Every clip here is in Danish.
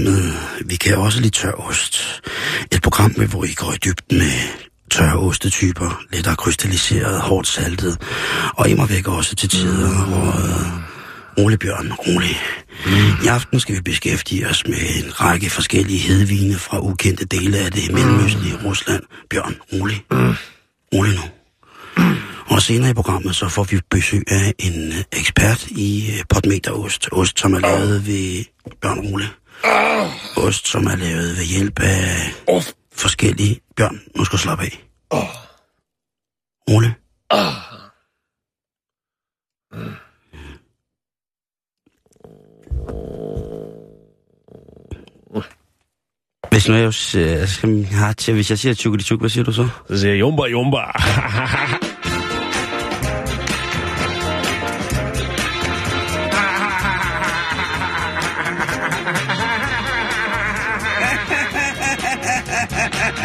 Programmet Vi kan også lide tør ost. Et program, hvor I går i dybden med tørre ostetyper, lettere krystalliseret, hårdt saltet, og immer væk også til tider, hvor øh, rolig Bjørn, rolig. I aften skal vi beskæftige os med en række forskellige hedvine fra ukendte dele af det mellemøstlige Rusland. Bjørn, rolig. Rolig nu. Og senere i programmet, så får vi besøg af en ekspert i øh, potmeterost. Ost, som er lavet ved Bjørn Rolig. Rule. Ost, som er lavet ved hjælp af forskellige... Bjørn, nu skal du slappe af. Rule. Hvis nu jeg, øh, skal, har hvis jeg siger tjukkeli tjuk, hvad siger du så? Så siger jeg, jumba, jumba.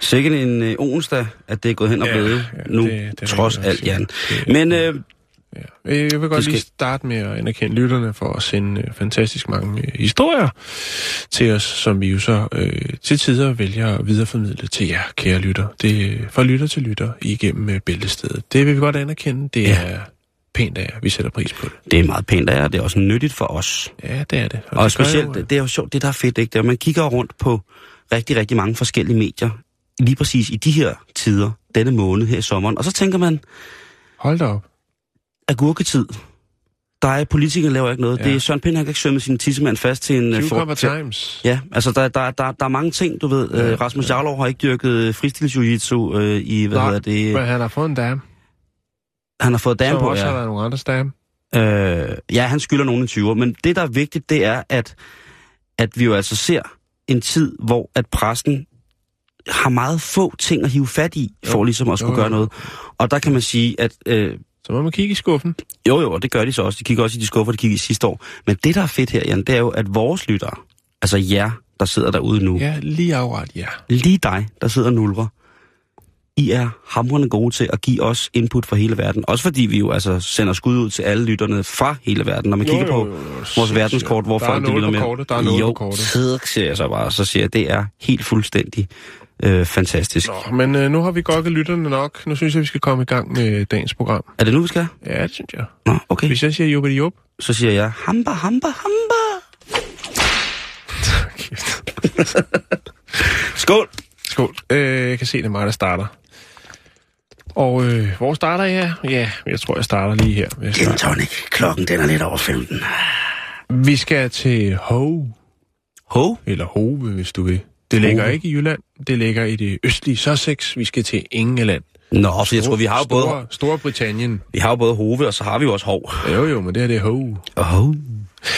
Sikkert en øh, onsdag, at det er gået hen og Ja, blevet ja, nu, det- det trods alt, Jan. sige. Men øh, Ja. Jeg vil godt skal- lige starte med at anerkende lytterne for at sende øh, fantastisk mange øh, historier til os, som vi jo så øh, til tider vælger at videreformidle til jer, kære lytter. Det er fra lytter til lytter igennem øh, bæltestedet. Det vil vi godt anerkende. Det Ja. er pænt af jer. Vi sætter pris på det. det er meget pænt af jer, det er også nyttigt for os. Ja, det er det. Og, og det specielt, jo, øh, det er jo sjovt, det der er fedt, ikke? Det er, man kigger rundt på rigtig, rigtig mange forskellige medier, lige præcis i de her tider, denne måned her i sommeren, og så tænker man, Hold da op. agurketid, der er politikere laver ikke noget. Ja. Det er Søren Pind, han kan ikke svømme sin tissemand fast til en... øh, Cucumber til- Times. Ja, altså der, der, der, der er mange ting, du ved. Ja, Ja, Rasmus Jarlov har ikke dyrket fristil jiu øh, i, hvad Nej, hedder det... Men han har fået en dame, Han har fået som på, også ja. har været nogle andres dame. Øh, ja, han skylder nogen en 20'er, men det, der er vigtigt, det er, at, at vi jo altså ser en tid, hvor at pressen har meget få ting at hive fat i, for Jo. ligesom at skulle Jo, jo. gøre noget. Og der kan man sige, at øh, Så må man kigge i skuffen. jo jo, og det gør de så også. De kigger også i de skuffer, de kiggede i sidste år. Men det, der er fedt her, Jan, det er jo, at vores lyttere, altså jer, der sidder derude nu, Ja, lige afret, ja. lige dig, der sidder og nulrer, I er hamrende gode til at give os input fra hele verden. Også fordi vi jo altså sender skud ud til alle lytterne fra hele verden. Når man kigger på vores verdenskort, hvor der er folk lytter med. kortet, der er noget jo, på kortet. siger jeg så bare. Så siger jeg, det er helt fuldstændig øh, fantastisk. Nå, men øh, nu har vi gokket lytterne nok. Nu synes jeg, vi skal komme i gang med dagens program. Er det nu, vi skal? Ja, det synes jeg. Nå, okay. Hvis jeg siger jubbidi jup. Så siger jeg, hamba, hamba, hamba. Skål! Skål. Øh, jeg kan se, det er mig, der starter. Og øh, hvor starter jeg? Ja, jeg tror, jeg starter lige her. Jeg Gin starter. tonic. Klokken, den er lidt over 15. Vi skal til Hove, Ho? eller Hove, hvis du vil. Det ligger Hove. ikke i Jylland. Det ligger i det østlige Sussex. Vi skal til England. Nå, så jeg tror, vi har jo både, Store, Storbritannien. vi har jo både Hove, og så har vi jo også Hov. Jo, jo, men det her det er Hove. Hov.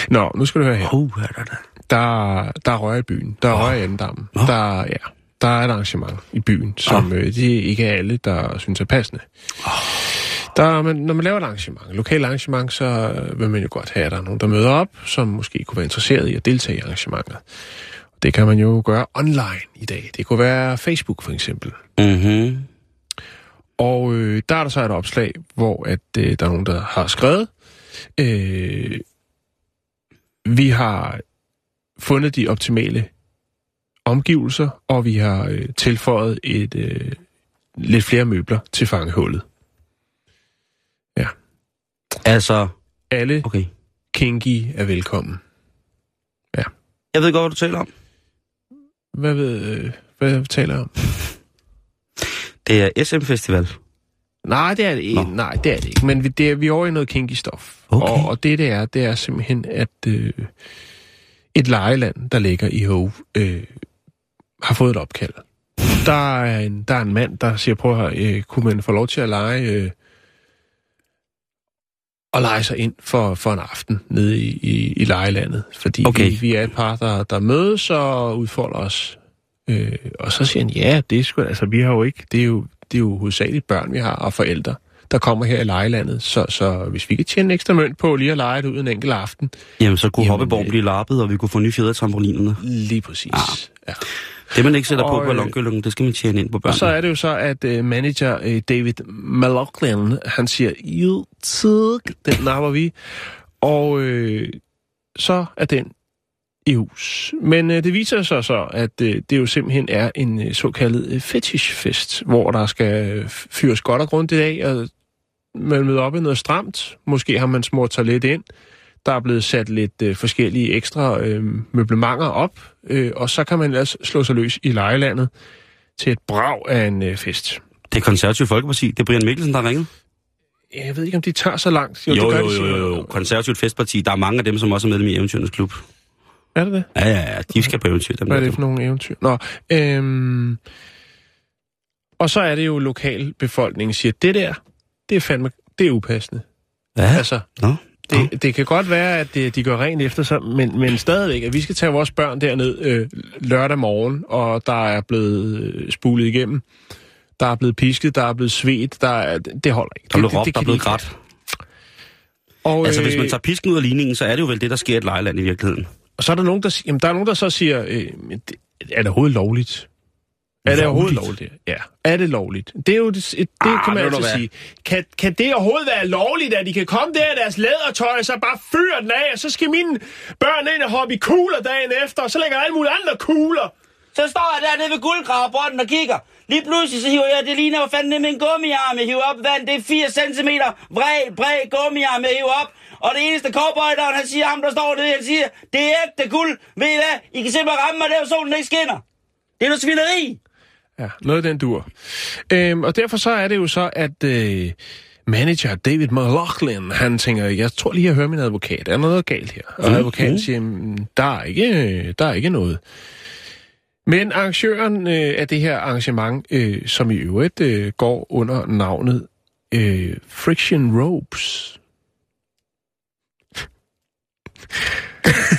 Nå, nu skal du høre her. Hov, er der der. Der, der er røg i byen. Der er Åh. røg i Andammen. Nå. Der, ja, der er et arrangement i byen, som øh, det er ikke alle, der synes er passende. Der, men når man laver et arrangement, et lokalt arrangement, så øh, vil man jo godt have, at der er nogen, der møder op, som måske kunne være interesseret i at deltage i arrangementet. Det kan man jo gøre online i dag. Det kunne være Facebook for eksempel. Mhm. Og øh, der er der så et opslag, hvor at øh, der er nogen, der har skrevet, øh, vi har fundet de optimale omgivelser, og vi har øh, tilføjet et øh, lidt flere møbler til fangehullet. Altså, Alle okay. kinky er velkommen. Jeg ved godt, hvad du taler om. Hvad, ved, øh, hvad taler jeg om? Det er SM Festival. Nej, det er det ikke. Nå. Nej, det er det ikke. Men vi, det er, vi er over i noget kinky stof. Okay. Og, og det, det er, det er simpelthen, at øh, et lejeland, der ligger i Hove, øh, har fået et opkald. Der er en, der er en mand, der siger, prøv at øh, kunne man få lov til at lege... Øh, og lege sig ind for, for en aften nede i, i, i lejelandet. Fordi Okay. vi, vi er et par, der, der mødes og udfolder os. Øh, og så siger han, ja, det er sgu, altså vi har jo ikke, det er jo, det er jo hovedsageligt børn, vi har, og forældre, der kommer her i lejelandet. Så, så hvis vi kan tjene ekstra mønt på lige at lege det ud en enkelt aften, Jamen, så kunne Jamen, Hoppeborg øh, blive lappet, og vi kunne få nye fjeder trampolinerne. lige præcis. Ah. Ja. Det, man ikke sætter på Og, på øh, ballongyllungen, det skal man tjene ind på Og børnene. så er det jo så, at uh, manager uh, David Malochlin, han siger, jo, tak, den napper vi. Og øh, så er den i hus. Men øh, det viser sig så, at øh, det jo simpelthen er en øh, såkaldet øh, fetishfest, hvor der skal øh, fyres godt og grundigt af, og man møder op i noget stramt. Måske har man smurt sig lidt ind. Der er blevet sat lidt øh, forskellige ekstra øh, møblementer op, øh, og så kan man ellers slå sig løs i lejelandet til et brag af en øh, fest. Det er konservative Folkeparti. Det er Brian Mikkelsen, der har ringet. Jeg ved ikke, om de tager så langt. Jo, det jo, gør jo, jo, jo, jo. Konservativt Festparti. Der er mange af dem, som også er medlem i Eventyrenes Klub. Er det det? Ja, ja, ja. De skal på eventyr. Dem Hvad er det for nogle eventyr? Nå, øhm, og så er det jo lokalbefolkningen siger, det der, det er fandme, det er upassende. Ja, Altså, Nå. Det, det kan godt være, at det, de går rent efter sig, men, men stadigvæk, at vi skal tage vores børn derned øh, lørdag morgen, og der er blevet øh, spulet igennem. Der er blevet pisket, der er blevet svedt, der er, det holder ikke. Der er blevet det, råbt, der er blevet grædt. Og, Altså, hvis man øh, tager pisken ud af ligningen, så er det jo vel det, der sker i et lejeland i virkeligheden. Og så er der nogen, der, jamen, der, er nogen, der så siger, øh, er det overhovedet lovligt? Er det overhovedet Lovligt? lovligt? Ja. Er det lovligt? Det er jo det, et, det Ah, kan man altså hvad? sige. Kan, kan det overhovedet være lovligt, at de kan komme der i deres lædertøj, og så bare fyre den af, og så skal mine børn ind og hoppe i kugler dagen efter, og så lægger alle mulige andre kugler. Så står jeg dernede ved guldgravbrotten og kigger. Lige pludselig så hiver jeg, det ligner jo fandme med en gummiarm, jeg hiver op vand. Det er 4 cm bred, bred gummiarm, jeg hiver op. Og det eneste cowboyderen, han siger ham, der står nede, han siger, det er ægte guld. Ved I hvad? I kan simpelthen ramme mig der, solen ikke skinner. Det er noget svineri. Ja, noget af den dur. Øhm, og derfor så er det jo så, at øh, manager David McLaughlin, han tænker, jeg tror lige, jeg hører min advokat. Er noget galt her? Og advokaten siger, "Mm, der er ikke, der er ikke noget. Men arrangøren øh, af det her arrangement, øh, som i øvrigt øh, går under navnet øh, Friction Ropes,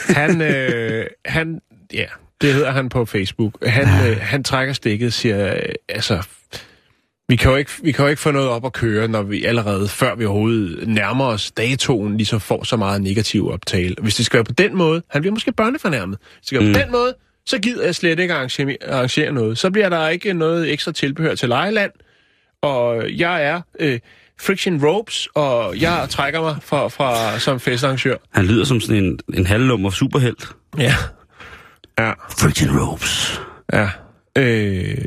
han, øh, han, ja, det hedder han på Facebook. Han, øh, han trækker stikket siger, øh, altså, vi kan, jo ikke, vi kan jo ikke få noget op at køre, når vi allerede, før vi overhovedet nærmer os datoen, ligesom får så meget negativ optale. Hvis det skal være på den måde, han bliver måske børnefornærmet. Hvis det skal være Mm. på den måde, så gider jeg slet ikke arrangere, arrangere noget. Så bliver der ikke noget ekstra tilbehør til lejeland, og jeg er øh, Friction Ropes, og jeg trækker mig fra, fra, som festarrangør. Han lyder som sådan en, en halvlummer superhelt. Ja. Ja. Friction ropes. Ja. Øh,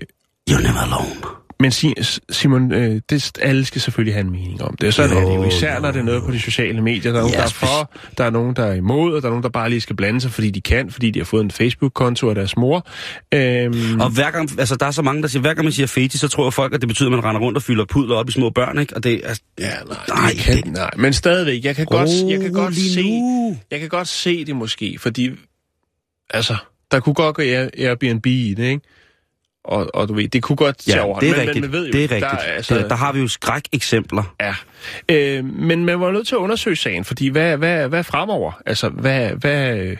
You're never alone. men Si- Simon, øh, det, alle skal selvfølgelig have en mening om det. Sådan Jo, er det jo. Især når det er noget på de sociale medier. Der er nogen, Ja, der er for, der er nogen, der er imod, og der er nogen, der bare lige skal blande sig, fordi de kan, fordi de har fået en Facebook-konto af deres mor. Øhm, Og hver gang, altså der er så mange, der siger, hver gang man siger feti, så tror folk, at det betyder, at man render rundt og fylder pudler op i små børn, ikke? Og det er... ja, nej, Nej, det kan, det- nej, men stadigvæk, jeg kan, godt, jeg kan godt se, nu. jeg kan godt se det måske, fordi, altså, der kunne godt gå Air- Airbnb i det, ikke? Og, og du ved, det kunne godt Ja, tage over. det er men, rigtigt. Men, man ved jo, det er rigtigt. Der, er, altså, Der, der har vi jo skræk-eksempler. Ja, øh, men man var nødt til at undersøge sagen, fordi hvad, hvad, hvad fremover? Altså, hvad, hvad, øh,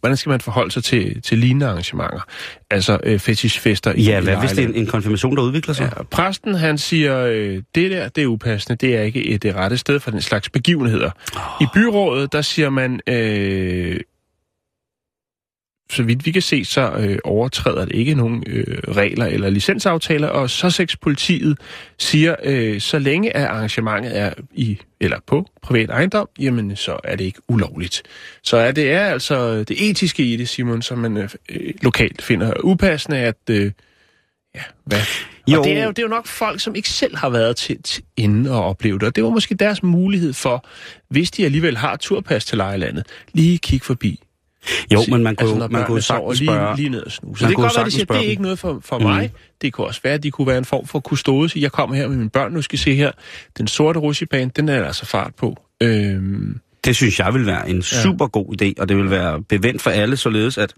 hvordan skal man forholde sig til, til lignende arrangementer? Altså øh, fetishfester i Ja, hvad hvis det er en, en konfirmation, der udvikler sig? Ja, præsten han siger, øh, det der, det er upassende, det er ikke et det rette sted for den slags begivenheder. Oh. I byrådet, der siger man, øh, så vidt vi kan se, så øh, overtræder det ikke nogen øh, regler eller licensaftaler, og Sussex politiet siger, øh, så længe at arrangementet er i eller på privat ejendom, jamen så er det ikke ulovligt. Så er det er altså det etiske i det, Simon, som man øh, lokalt finder upassende, at øh, ja, hvad? Jo. Og det er, jo, det er jo nok folk, som ikke selv har været til, til inde og oplevet det, og det var måske deres mulighed for, hvis de alligevel har turpas til lejelandet, lige kigge forbi. Jo, men man kunne, altså, altså, man kunne sagtens lige, spørge... lige ned og snuse. Så Man det kan godt være, de siger, det er ikke noget for, for mig. Det kunne også være, at de kunne være en form for kustode. Jeg kommer her med mine børn, nu skal I se her. Den sorte rutsjebane, den er der altså fart på. Øhm, Det synes jeg vil være en super god idé, og det vil være bevendt for alle, således at,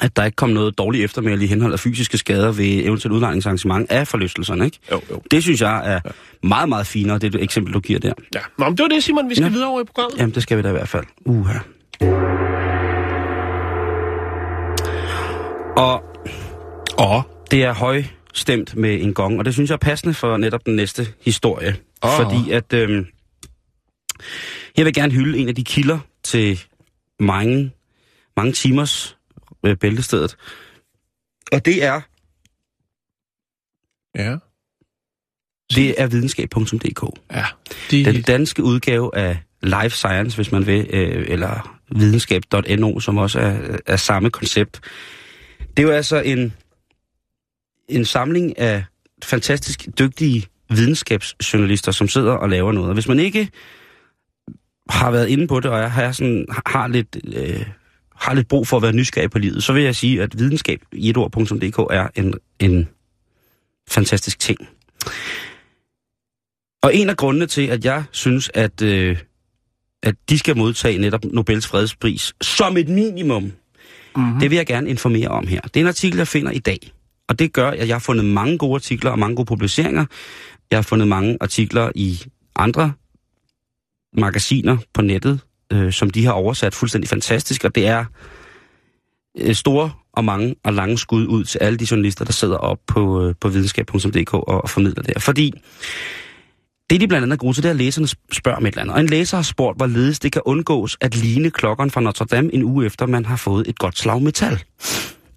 at der ikke kom noget dårligt eftermæle i henhold af fysiske skader ved eventuelt udlejningsarrangement af forlystelserne, ikke? Jo, jo. Det synes jeg er meget, meget finere, det eksempel, du giver der. Ja. Nå, men det var det, Simon. Vi skal Ja. ja. videre over i programmet. Jamen, det skal vi da i hvert fald. Uha. Og Og? det er højstemt med en gong, og det synes jeg er passende for netop den næste historie. Åh. Fordi at... Øh, jeg vil gerne hylde en af de kilder til mange, mange timers øh, bæltestedet. Og det er, Ja. det er videnskab.dk. Ja. De, Den danske udgave af Life Science, hvis man vil, øh, eller videnskab.no, som også er, er samme koncept. Det er jo altså en, en samling af fantastisk dygtige videnskabsjournalister, som sidder og laver noget. Og hvis man ikke har været inde på det, og jeg har, sådan, har, lidt, øh, har lidt brug for at være nysgerrig på livet, så vil jeg sige, at videnskab i et ord.dk er en, en fantastisk ting. Og en af grundene til, at jeg synes, at, øh, at de skal modtage netop Nobels fredspris som et minimum, mm-hmm. det vil jeg gerne informere om her. Det er en artikel, jeg finder i dag. Og det gør, at jeg har fundet mange gode artikler og mange gode publiceringer. Jeg har fundet mange artikler i andre magasiner på nettet, øh, som de har oversat fuldstændig fantastisk. Og det er øh, store og mange og lange skud ud til alle de journalister, der sidder op på, øh, på videnskab.dk og, og formidler det her. Fordi det, de blandt andet er gode til, det er, at læserne spørger om et eller andet. Og en læser har spurgt, hvorledes det kan undgås at ligne klokkeren fra Notre Dame en uge efter, man har fået et godt slag metal.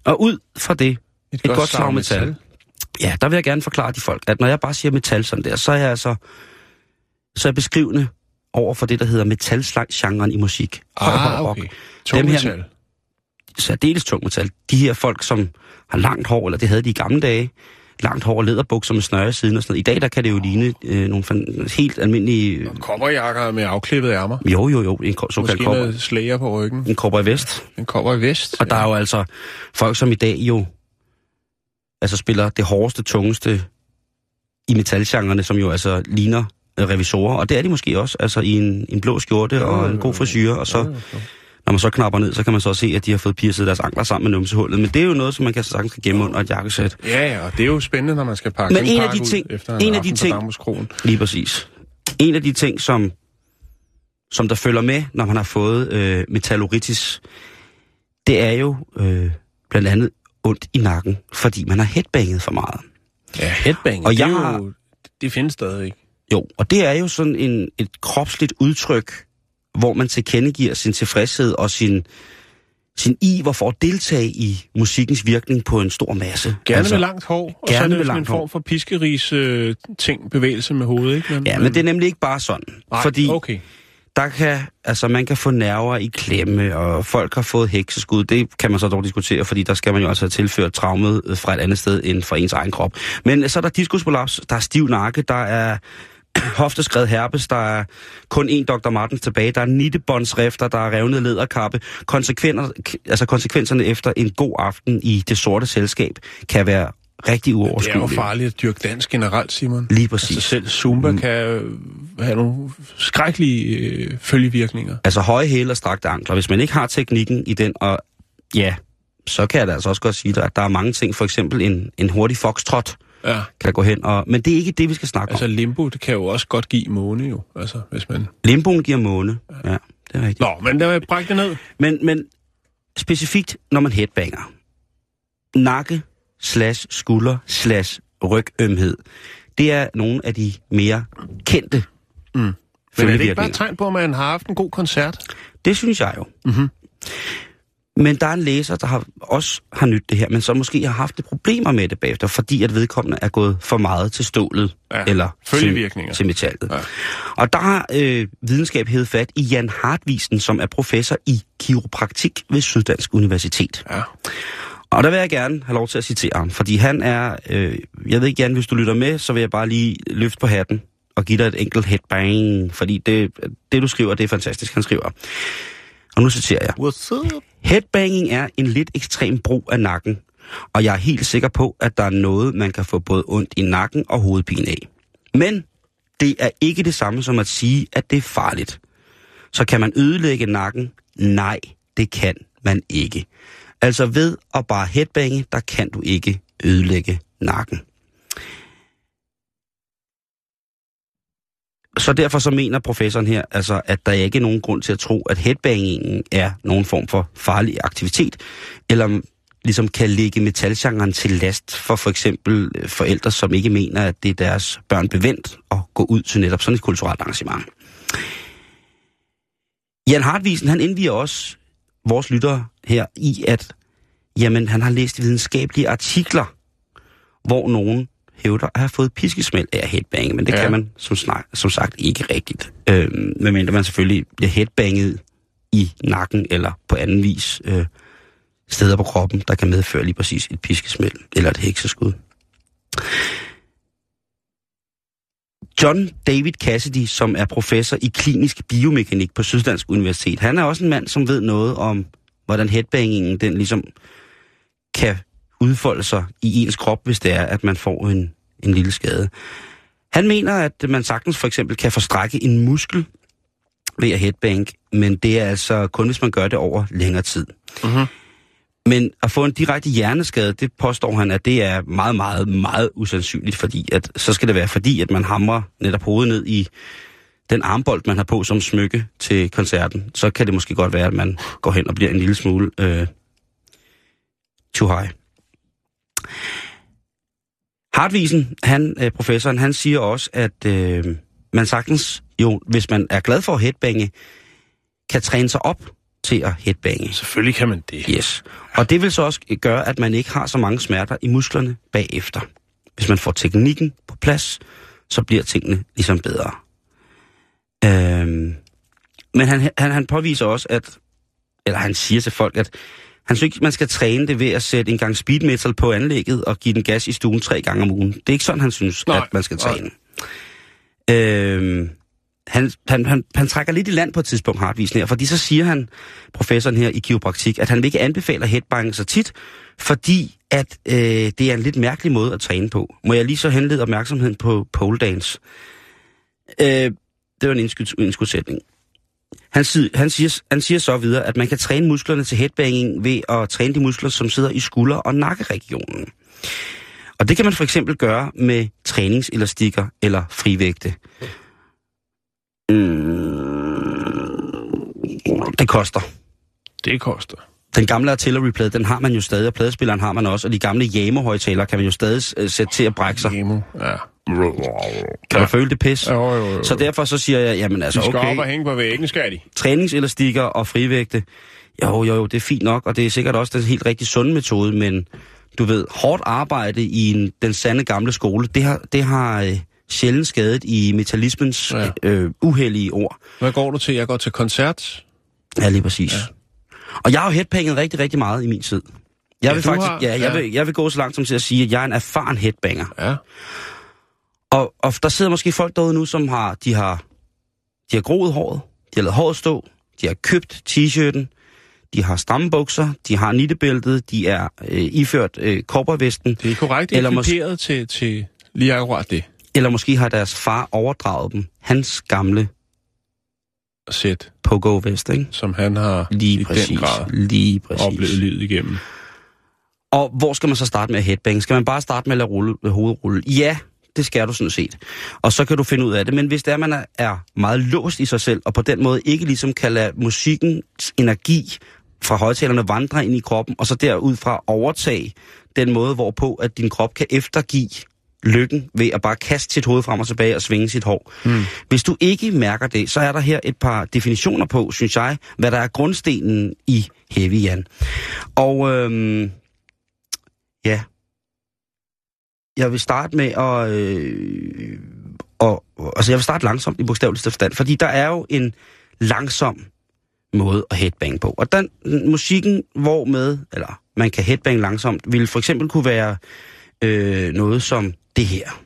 Og ud fra det, et, et godt slag metal, ja, der vil jeg gerne forklare de folk, at når jeg bare siger metal sådan der, så er jeg altså så er jeg beskrivende over for det, der hedder metalgenren i musik. Ah, okay. Tungmetal. Særdeles tung metal. De her folk, som har langt hår, eller det havde de i gamle dage, langt hår og læderbukser med snøre i siden og sådan noget. I dag, der kan det jo ligne øh, nogle fan, helt almindelige... Kopperjakker med afklippet ærmer. Jo, jo, jo, en ko- såkaldt Måske kopper. slæger på ryggen. En kopper i vest. En kopper i vest. Og der er jo altså folk, som i dag jo altså spiller det hårdeste, tungeste i metalgenrerne, som jo altså ligner øh, revisorer. Og det er de måske også, altså i en, en blå skjorte og en god frisyr. Og så, når man så knapper ned, så kan man så se, at de har fået piercet deres ankler sammen med numsehullet. Men det er jo noget, som man kan sagtens kan gemme under et jakkesæt. Ja, ja, og det er jo spændende, når man skal pakke Men en af de ting- efter en af de ting-. Lige præcis. En af de ting, som, som der følger med, når man har fået øh, metalluritis, det er jo øh, blandt andet ondt i nakken, fordi man har headbanget for meget. Ja, headbang. Og det, jeg er har- jo, det findes stadig ikke. Jo, og det er jo sådan en, et kropsligt udtryk, hvor man tilkendegiver sin tilfredshed og sin, sin iver for at deltage i musikkens virkning på en stor masse. Gerne altså, med langt hår, og så er gerne det med en langt hår. form for piskeris øh, ting, bevægelse med hovedet, ikke? Ja, men det er nemlig ikke bare sådan. Nej, fordi okay. der kan, altså man kan få nerver i klemme, og folk har fået hekseskud. Det kan man så dog diskutere, fordi der skal man jo altså have tilført traumet fra et andet sted end fra ens egen krop. Men så er der diskusprolaps, der er stiv nakke, der er hofteskred herpes, der er kun én Dr. Martens tilbage, der er nittebåndsrifter, der er revnet lederkappe. Konsekvenser, altså konsekvenserne efter en god aften i det sorte selskab kan være rigtig Det er jo uoverskuelige. farligt at dyrke dansk generelt, Simon. Lige præcis. Altså selv Zumba Mm. kan øh, have nogle skrækkelige øh, følgevirkninger. Altså høje hæle og strakte ankler. Hvis man ikke har teknikken i den, og ja, så kan jeg da altså også godt sige dig, at der er mange ting, for eksempel en, en hurtig foxtrot, Ja. kan gå hen og... Men det er ikke det, vi skal snakke Altså altså, limbo, det kan jo også godt give måne jo, altså hvis man... om. Limboen giver måne. Ja, det er rigtigt. Nå, men der vil brække det ned. Men, men specifikt, når man headbanger. Nakke, slash skulder, slash rygømhed. Det er nogle af de mere kendte Mm. Men er det ikke bare et tegn på, at man har haft en god koncert? Det synes jeg jo. Mhm. Men der er en læser, der har, også har nyt det her, men så måske har haft lidt problemer med det bagefter, fordi at vedkommende er gået for meget til stålet Ja, eller følgevirkninger. til, til metallet. Ja. Og der har øh, videnskab hævet fat i Jan Hartvisen, som er professor i kiropraktik ved Syddansk Universitet. Ja. Og der vil jeg gerne have lov til at citere ham, fordi han er, øh, jeg ved ikke, Jan, hvis du lytter med, så vil jeg bare lige løfte på hatten og give dig et enkelt headbang, fordi det, det du skriver, det er fantastisk, han skriver. Og nu citerer jeg. What's up? Headbanging er en lidt ekstrem brug af nakken, og jeg er helt sikker på, at der er noget, man kan få både ondt i nakken og hovedpine af. Men det er ikke det samme som at sige, at det er farligt. Så kan man ødelægge nakken? Nej, det kan man ikke. Altså ved at bare headbange, der kan du ikke ødelægge nakken. Så derfor så mener professoren her, altså, at der ikke er nogen grund til at tro, at headbangingen er nogen form for farlig aktivitet, eller ligesom kan lægge metalgenren til last for for eksempel øh, forældre, som ikke mener, at det er deres børn bevendt at gå ud til netop sådan et kulturelt arrangement. Jan Hartvisen, han indviger også vores lyttere her i, at jamen, han har læst videnskabelige artikler, hvor nogen hævder at have fået piskesmæld af headbang, men det ja. kan man som, snak, som sagt ikke rigtigt. Øhm, medmindre man selvfølgelig bliver headbanget i nakken eller på anden vis øh, steder på kroppen, der kan medføre lige præcis et piskesmæld eller et hekseskud. John David Cassidy, som er professor i klinisk biomekanik på Syddansk Universitet, han er også en mand, som ved noget om, hvordan headbangingen den ligesom kan udfolde sig i ens krop, hvis det er, at man får en, en lille skade. Han mener, at man sagtens for eksempel kan forstrække en muskel ved at headbang, men det er altså kun, hvis man gør det over længere tid. Uh-huh. Men at få en direkte hjerneskade, det påstår han, at det er meget, meget, meget usandsynligt, fordi at, så skal det være fordi, at man hamrer netop hovedet ned i den armbold, man har på som smykke til koncerten. Så kan det måske godt være, at man går hen og bliver en lille smule øh, too high. Hartvisen, han, øh, professoren, han siger også, at øh, man sagtens, jo, hvis man er glad for at headbange, kan træne sig op til at headbange. Selvfølgelig kan man det. Yes. Og det vil så også gøre, at man ikke har så mange smerter i musklerne bagefter. Hvis man får teknikken på plads, så bliver tingene ligesom bedre. Øhm, men han, han, han påviser også, at, eller han siger til folk, at han synes ikke, man skal træne det ved at sætte en gang speed metal på anlægget og give den gas i stuen tre gange om ugen. Det er ikke sådan, han synes, nej, at man skal træne. Øhm, han, han, han, han trækker lidt i land på et tidspunkt, Hartvisen her, fordi så siger han, professoren her i kiropraktik, at han ikke anbefale headbang så tit, fordi at øh, det er en lidt mærkelig måde at træne på. Må jeg lige så henlede opmærksomheden på pole dance? Øh, det var en indskudsætning. Han, han, siger, han siger så videre, at man kan træne musklerne til headbanging ved at træne de muskler, som sidder i skulder- og nakkeregionen. Og det kan man for eksempel gøre med træningselastikker eller frivægte. Mm, det koster. Det koster. Den gamle artillery-plade, den har man jo stadig, og pladespilleren har man også, og de gamle Yamo-højtalere kan man jo stadig sætte til at brække sig. Yamo, ja. Kan du føle det pis? Jo, jo, jo. Så derfor så siger jeg, jamen altså okay. De skal okay. op og hænge på væggen, skal de. Træningselastikker og frivægte, jo, jo, jo, det er fint nok, og det er sikkert også den helt rigtig sunde metode, men du ved, hårdt arbejde i en, den sande gamle skole, det har, det har øh, sjældent skadet i metalismens ja. øh, uheldige ord. Hvad går du til? Jeg går til koncert. Ja, lige præcis. Ja. Og jeg har jo headbanget rigtig, rigtig meget i min tid. Jeg ja, vil faktisk, har, ja, jeg, ja. Vil, jeg vil gå så langt som til at sige, at jeg er en erfaren headbanger. Ja. Og, og der sidder måske folk derude nu, som har, de har, de har groet håret, de har lavet håret stå, de har købt t-shirten, de har stramme bukser, de har nittebæltet, de er øh, iført øh, korporvesten. Det er korrekt, det er mås- til, til lige akkurat det. Eller måske har deres far overdraget dem hans gamle sæt pogo vest, ikke? Som han har lige i præcis, den grad lige præcis. oplevet livet igennem. Og hvor skal man så starte med at headbang? Skal man bare starte med at lade rulle, hovedrulle? Ja, det skal du sådan set. Og så kan du finde ud af det. Men hvis det er, man er meget låst i sig selv, og på den måde ikke ligesom kan lade musikkens energi fra højtalerne vandre ind i kroppen, og så derudfra overtage den måde, hvorpå at din krop kan eftergive lykken ved at bare kaste sit hoved frem og tilbage og svinge sit hår. Mm. Hvis du ikke mærker det, så er der her et par definitioner på, synes jeg, hvad der er grundstenen i heavy Jan. Og øhm, ja, jeg vil starte med at... Øh, og, altså jeg vil starte langsomt i bogstaveligste forstand, fordi der er jo en langsom måde at headbang på. Og den musikken, hvor med, eller man kan headbang langsomt, vil for eksempel kunne være øh, noget som det her.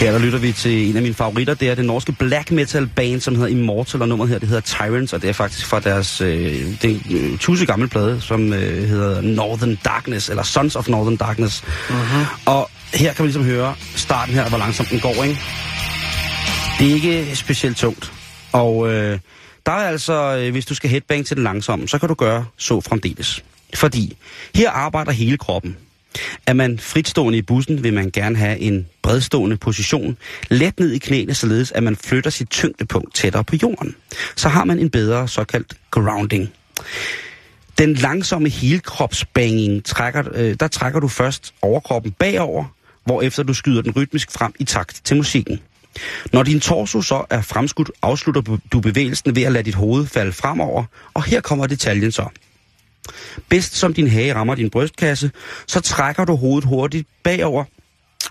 Her der lytter vi til en af mine favoritter. Det er det norske black metal band, som hedder Immortal, og nummeret her, det hedder Tyrants, og det er faktisk fra deres øh, det, øh, tusind gamle plade, som øh, hedder Northern Darkness, eller Sons of Northern Darkness. Uh-huh. Og her kan man ligesom høre starten her, hvor langsomt den går, ikke? Det er ikke specielt tungt. Og øh, der er altså, øh, hvis du skal headbang til den langsomme, så kan du gøre så fremdeles. Fordi her arbejder hele kroppen. Er man fritstående i bussen, vil man gerne have en bredstående position, let ned i knæene, således at man flytter sit tyngdepunkt tættere på jorden. Så har man en bedre såkaldt grounding. Den langsomme helkropsbanging, trækker, øh, der trækker du først overkroppen bagover, hvorefter du skyder den rytmisk frem i takt til musikken. Når din torso så er fremskudt, afslutter du bevægelsen ved at lade dit hoved falde fremover, og her kommer detaljen så. Bedst som din hage rammer din brystkasse, så trækker du hovedet hurtigt bagover,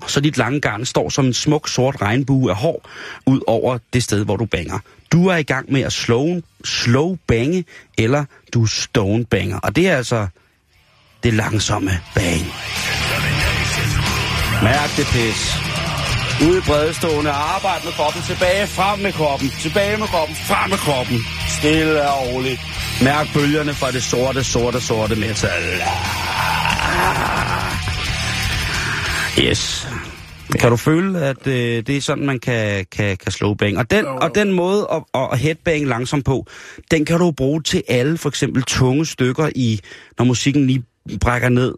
så dit lange garn står som en smuk sort regnbue af hår ud over det sted, hvor du banger. Du er i gang med at slow, slow bange, eller du stone banger. Og det er altså det langsomme bang. Mærk det pis. Ude bredestående, arbejde med kroppen, tilbage, frem med kroppen, tilbage med kroppen, frem med kroppen. Stille og roligt. Mærk bølgerne fra det sorte, sorte, sorte metal. Yes. Kan du føle, at øh, det er sådan, man kan, kan, kan slå bang? Og den, og den måde at, at headbang langsomt på, den kan du bruge til alle for eksempel tunge stykker i, når musikken lige brækker ned,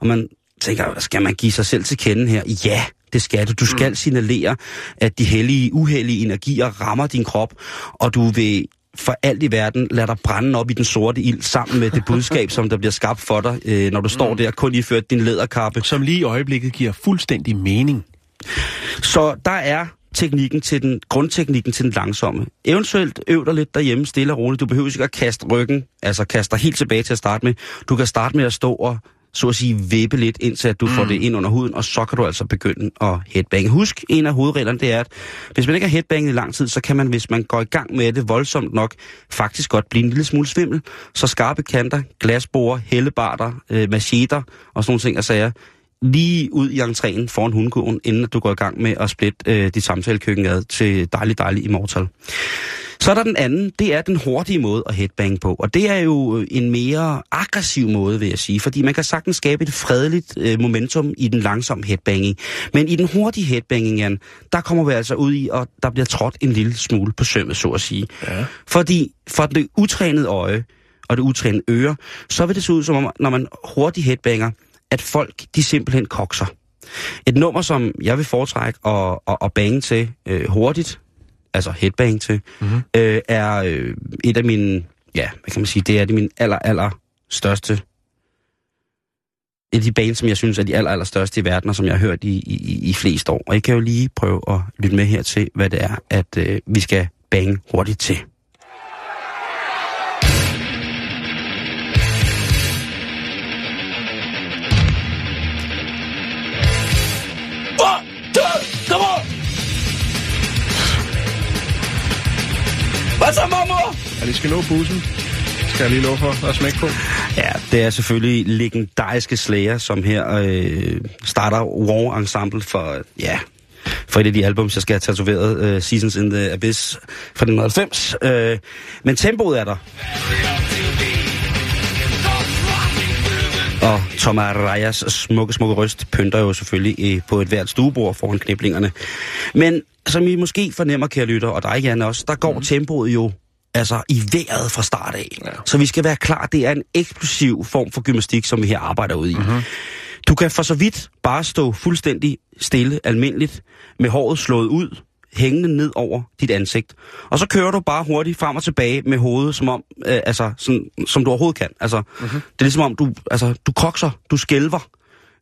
og man tænker, skal man give sig selv til kende her? Ja, det skal du. Du skal mm. signalere, at de hellige, uheldige energier rammer din krop, og du vil for alt i verden lade dig brænde op i den sorte ild sammen med det budskab, som der bliver skabt for dig, øh, når du står mm. der kun iført din læderkappe. Som lige i øjeblikket giver fuldstændig mening. Så der er teknikken til den, grundteknikken til den langsomme. Eventuelt øv dig lidt derhjemme, stille og roligt. Du behøver ikke at kaste ryggen, altså kaste dig helt tilbage til at starte med. Du kan starte med at stå og så at sige, vippe lidt, indtil at du mm. får det ind under huden, og så kan du altså begynde at headbange. Husk, en af hovedreglerne, det er, at hvis man ikke har headbanget i lang tid, så kan man, hvis man går i gang med det voldsomt nok, faktisk godt blive en lille smule svimmel. Så skarpe kanter, glasborer, hellebarter, øh, macheter og sådan nogle ting og sager, lige ud i entréen foran hundgården, inden du går i gang med at splitte øh, dit samtalekøkken ad til dejlig, dejlig immortal. Så er der den anden, det er den hurtige måde at headbang på. Og det er jo en mere aggressiv måde, vil jeg sige. Fordi man kan sagtens skabe et fredeligt øh, momentum i den langsomme headbanging. Men i den hurtige headbanging, Jan, der kommer vi altså ud i, og der bliver trådt en lille smule på sømmet, så at sige. Ja. Fordi for det utrænede øje og det utrænede øre, så vil det se ud som om, når man hurtigt headbanger, at folk, de simpelthen kokser. Et nummer, som jeg vil foretrække at, at, at bange til øh, hurtigt, altså headbang til, mm-hmm. øh, er øh, et af mine, ja, hvad kan man sige, det er det min aller, aller største, et af de bands, som jeg synes er de aller, aller største i verden, og som jeg har hørt i, i, i flest år. Og jeg kan jo lige prøve at lytte med her til, hvad det er, at øh, vi skal bange hurtigt til. Ja, de skal nå bussen. Skal jeg lige love for at smække på? Ja, det er selvfølgelig legendariske slager, som her øh, starter War Ensemble for, ja, for et af de album, jeg skal have tatoveret, uh, Seasons in the Abyss fra 1990. Uh, men tempoet er der. Og Tom Arayas smukke, smukke røst pynter jo selvfølgelig på et hvert stuebord foran kniblingerne. Men som I måske fornemmer, kære lytter, og dig, Jan, også, der går mm. tempoet jo altså i vejret fra start af. Ja. Så vi skal være klar, det er en eksplosiv form for gymnastik, som vi her arbejder ud i. Mm-hmm. Du kan for så vidt bare stå fuldstændig stille, almindeligt, med håret slået ud, hængende ned over dit ansigt. Og så kører du bare hurtigt frem og tilbage med hovedet, som, om, øh, altså, sådan, som du overhovedet kan. Altså, mm-hmm. Det er ligesom om, du, altså, du kokser, du skælver.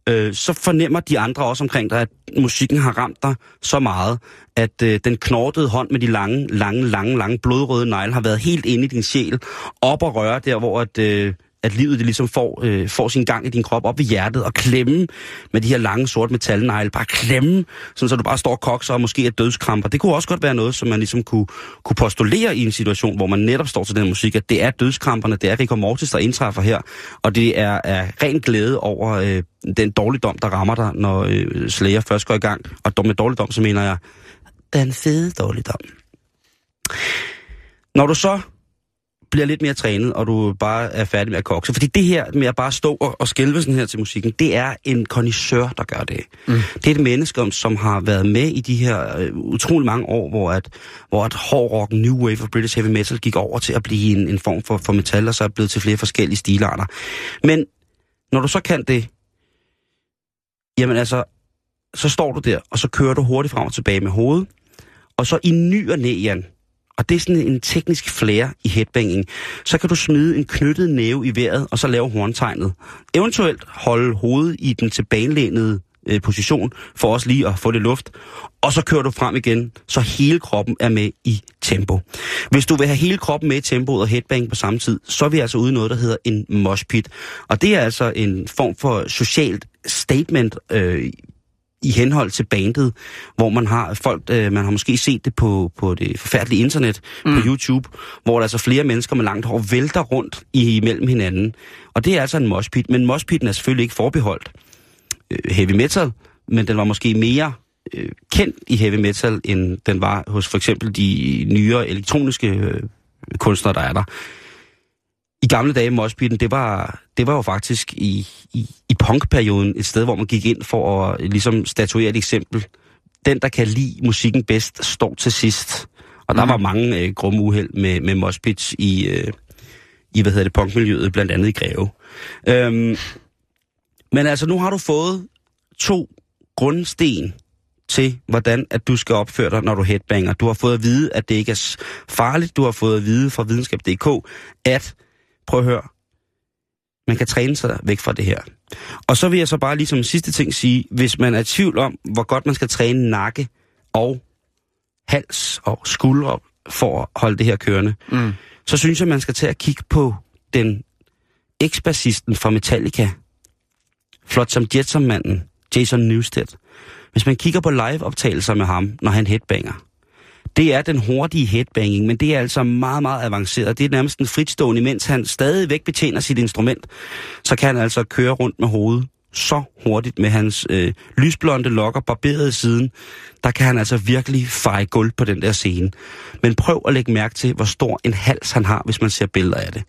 Øh, så fornemmer de andre også omkring dig, at musikken har ramt dig så meget, at øh, den knortede hånd med de lange, lange, lange, lange blodrøde negle har været helt inde i din sjæl, op og røre der, hvor at, øh, at livet det ligesom får, øh, får sin gang i din krop op ved hjertet og klemme med de her lange sorte metalnegle. Bare klemme, sådan så du bare står og kokser og måske er dødskramper. Det kunne også godt være noget, som man ligesom kunne, kunne postulere i en situation, hvor man netop står til den musik, at det er dødskramperne, det er Rico Mortis, der indtræffer her, og det er, er ren glæde over øh, den dårligdom, der rammer dig, når øh, Slayer først går i gang. Og med dårligdom, så mener jeg, den fede dårligdom. Når du så bliver lidt mere trænet, og du bare er færdig med at kokse. Fordi det her med at bare stå og, og skælve sådan her til musikken, det er en kondisør, der gør det. Mm. Det er et menneske, som har været med i de her øh, utrolig mange år, hvor at, hvor at hård rock, new wave of British heavy metal gik over til at blive en, en form for, for metal, og så er blevet til flere forskellige stilarter. Men når du så kan det, jamen altså, så står du der, og så kører du hurtigt frem og tilbage med hovedet, og så i ny og næ, Jan, og det er sådan en teknisk flair i headbanging, så kan du smide en knyttet næve i vejret, og så lave horntegnet. Eventuelt holde hovedet i den tilbagelænede øh, position, for også lige at få det luft, og så kører du frem igen, så hele kroppen er med i tempo. Hvis du vil have hele kroppen med i tempoet og headbang på samme tid, så er vi altså ude noget, der hedder en moshpit. Og det er altså en form for socialt statement øh, i henhold til bandet, hvor man har folk, øh, man har måske set det på, på det forfærdelige internet, mm. på YouTube, hvor der altså flere mennesker med langt hår vælter rundt i, imellem hinanden. Og det er altså en moshpit, men moshpitten er selvfølgelig ikke forbeholdt øh, heavy metal, men den var måske mere øh, kendt i heavy metal, end den var hos for eksempel de nyere elektroniske øh, kunstnere, der er der. I gamle dage, Moshpitten, det var, det var jo faktisk i, i, i punkperioden et sted, hvor man gik ind for at ligesom statuere et eksempel. Den, der kan lide musikken bedst, står til sidst. Og der mm. var mange øh, grumme uheld med, med Moshpits i, øh, i, hvad hedder det, punkmiljøet, blandt andet i Greve. Øhm, men altså, nu har du fået to grundsten til, hvordan at du skal opføre dig, når du headbanger. Du har fået at vide, at det ikke er farligt. Du har fået at vide fra videnskab.dk, at, prøv at høre, man kan træne sig væk fra det her. Og så vil jeg så bare lige som sidste ting sige, hvis man er i tvivl om, hvor godt man skal træne nakke og hals og skuldre for at holde det her kørende, mm. så synes jeg, man skal tage at kigge på den eksbassisten fra Metallica, flot som Jetson-manden, Jason Newsted. Hvis man kigger på live-optagelser med ham, når han headbanger, det er den hurtige headbanging, men det er altså meget, meget avanceret. Det er nærmest en fritstående, mens han stadigvæk betjener sit instrument, så kan han altså køre rundt med hovedet så hurtigt med hans øh, lysblonde lokker barberet siden. Der kan han altså virkelig feje gulv på den der scene. Men prøv at lægge mærke til, hvor stor en hals han har, hvis man ser billeder af det.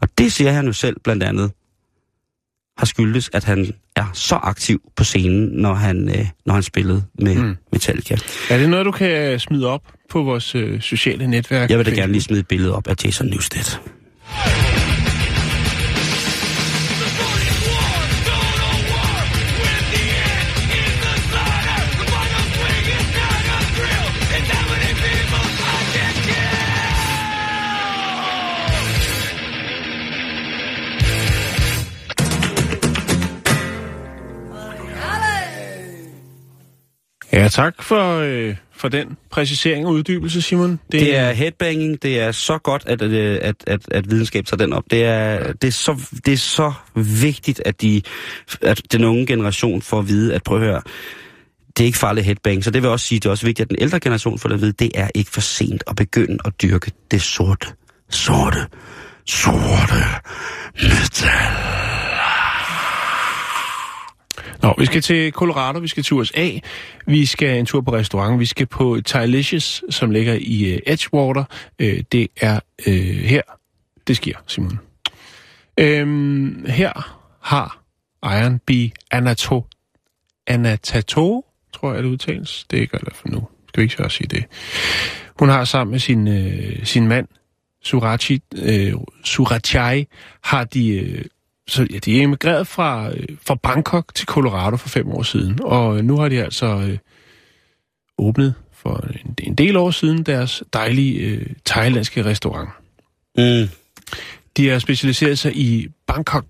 Og det siger han jo selv blandt andet har skyldes, at han er så aktiv på scenen, når han, øh, når han spillede med mm. Metallica. Er det noget, du kan smide op på vores øh, sociale netværk? Jeg vil da gerne lige smide et billede op af Jason Newsted. Ja, tak for, øh, for den præcisering og uddybelse, Simon. Det, det er headbanging. Det er så godt, at, øh, at, at, at videnskab tager den op. Det er, det er, så, det er så vigtigt, at, de, at den unge generation får at vide, at prøv at høre, det er ikke farligt headbang. Så det vil også sige, det er også vigtigt, at den ældre generation får at vide, det er ikke for sent at begynde at dyrke det sorte, sorte, sorte metal. Nå, vi skal til Colorado, vi skal til USA, vi skal en tur på restaurant, vi skal på Tylicious, som ligger i uh, Edgewater. Uh, det er uh, her, det sker, Simon. Uh, her har Iron B. Anato, Anatato, tror jeg det udtales. Det er ikke for nu. Skal vi ikke så sige det. Hun har sammen med sin, uh, sin mand, Surachi, uh, Surachai, har de uh, så ja, de er emigreret fra, øh, fra Bangkok til Colorado for fem år siden, og nu har de altså øh, åbnet for en, en del år siden deres dejlige øh, thailandske restaurant. Mm. De har specialiseret sig i Bangkok,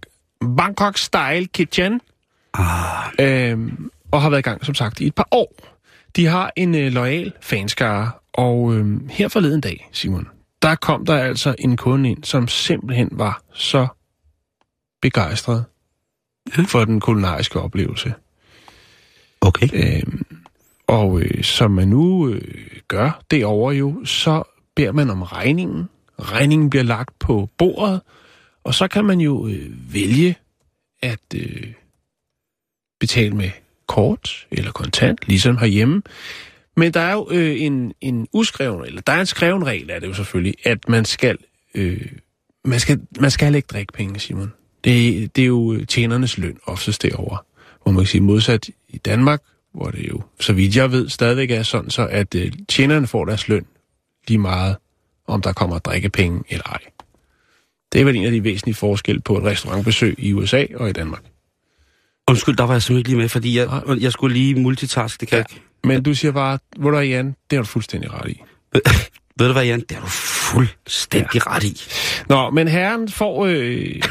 Bangkok Style Kitchen, ah. øhm, og har været i gang, som sagt, i et par år. De har en øh, lojal fanskare, og øh, her forleden dag, Simon, der kom der altså en kunde ind, som simpelthen var så begejstret ja. for den kulinariske oplevelse. Okay. Øhm, og øh, som man nu øh, gør derovre jo, så beder man om regningen. Regningen bliver lagt på bordet, og så kan man jo øh, vælge at øh, betale med kort eller kontant, ligesom herhjemme. Men der er jo øh, en, en uskreven, eller der er en skreven regel, er det jo selvfølgelig, at man skal øh, man skal, man skal ikke drikke penge, Simon. Det, det er jo tjenernes løn oftest derovre. Hvor man kan sige modsat i Danmark, hvor det jo, så vidt jeg ved, stadigvæk er sådan, så at øh, tjenerne får deres løn lige meget, om der kommer drikkepenge eller ej. Det er vel en af de væsentlige forskelle på et restaurantbesøg i USA og i Danmark. Undskyld, der var jeg simpelthen ikke lige med, fordi jeg, jeg skulle lige multitask, det kan ja. ikke. Men du siger bare, hvor der er Jan, det har du fuldstændig ret i. Ved du hvad, Jan? Det har du fuldstændig ja. ret i. Nå, men herren får, øh,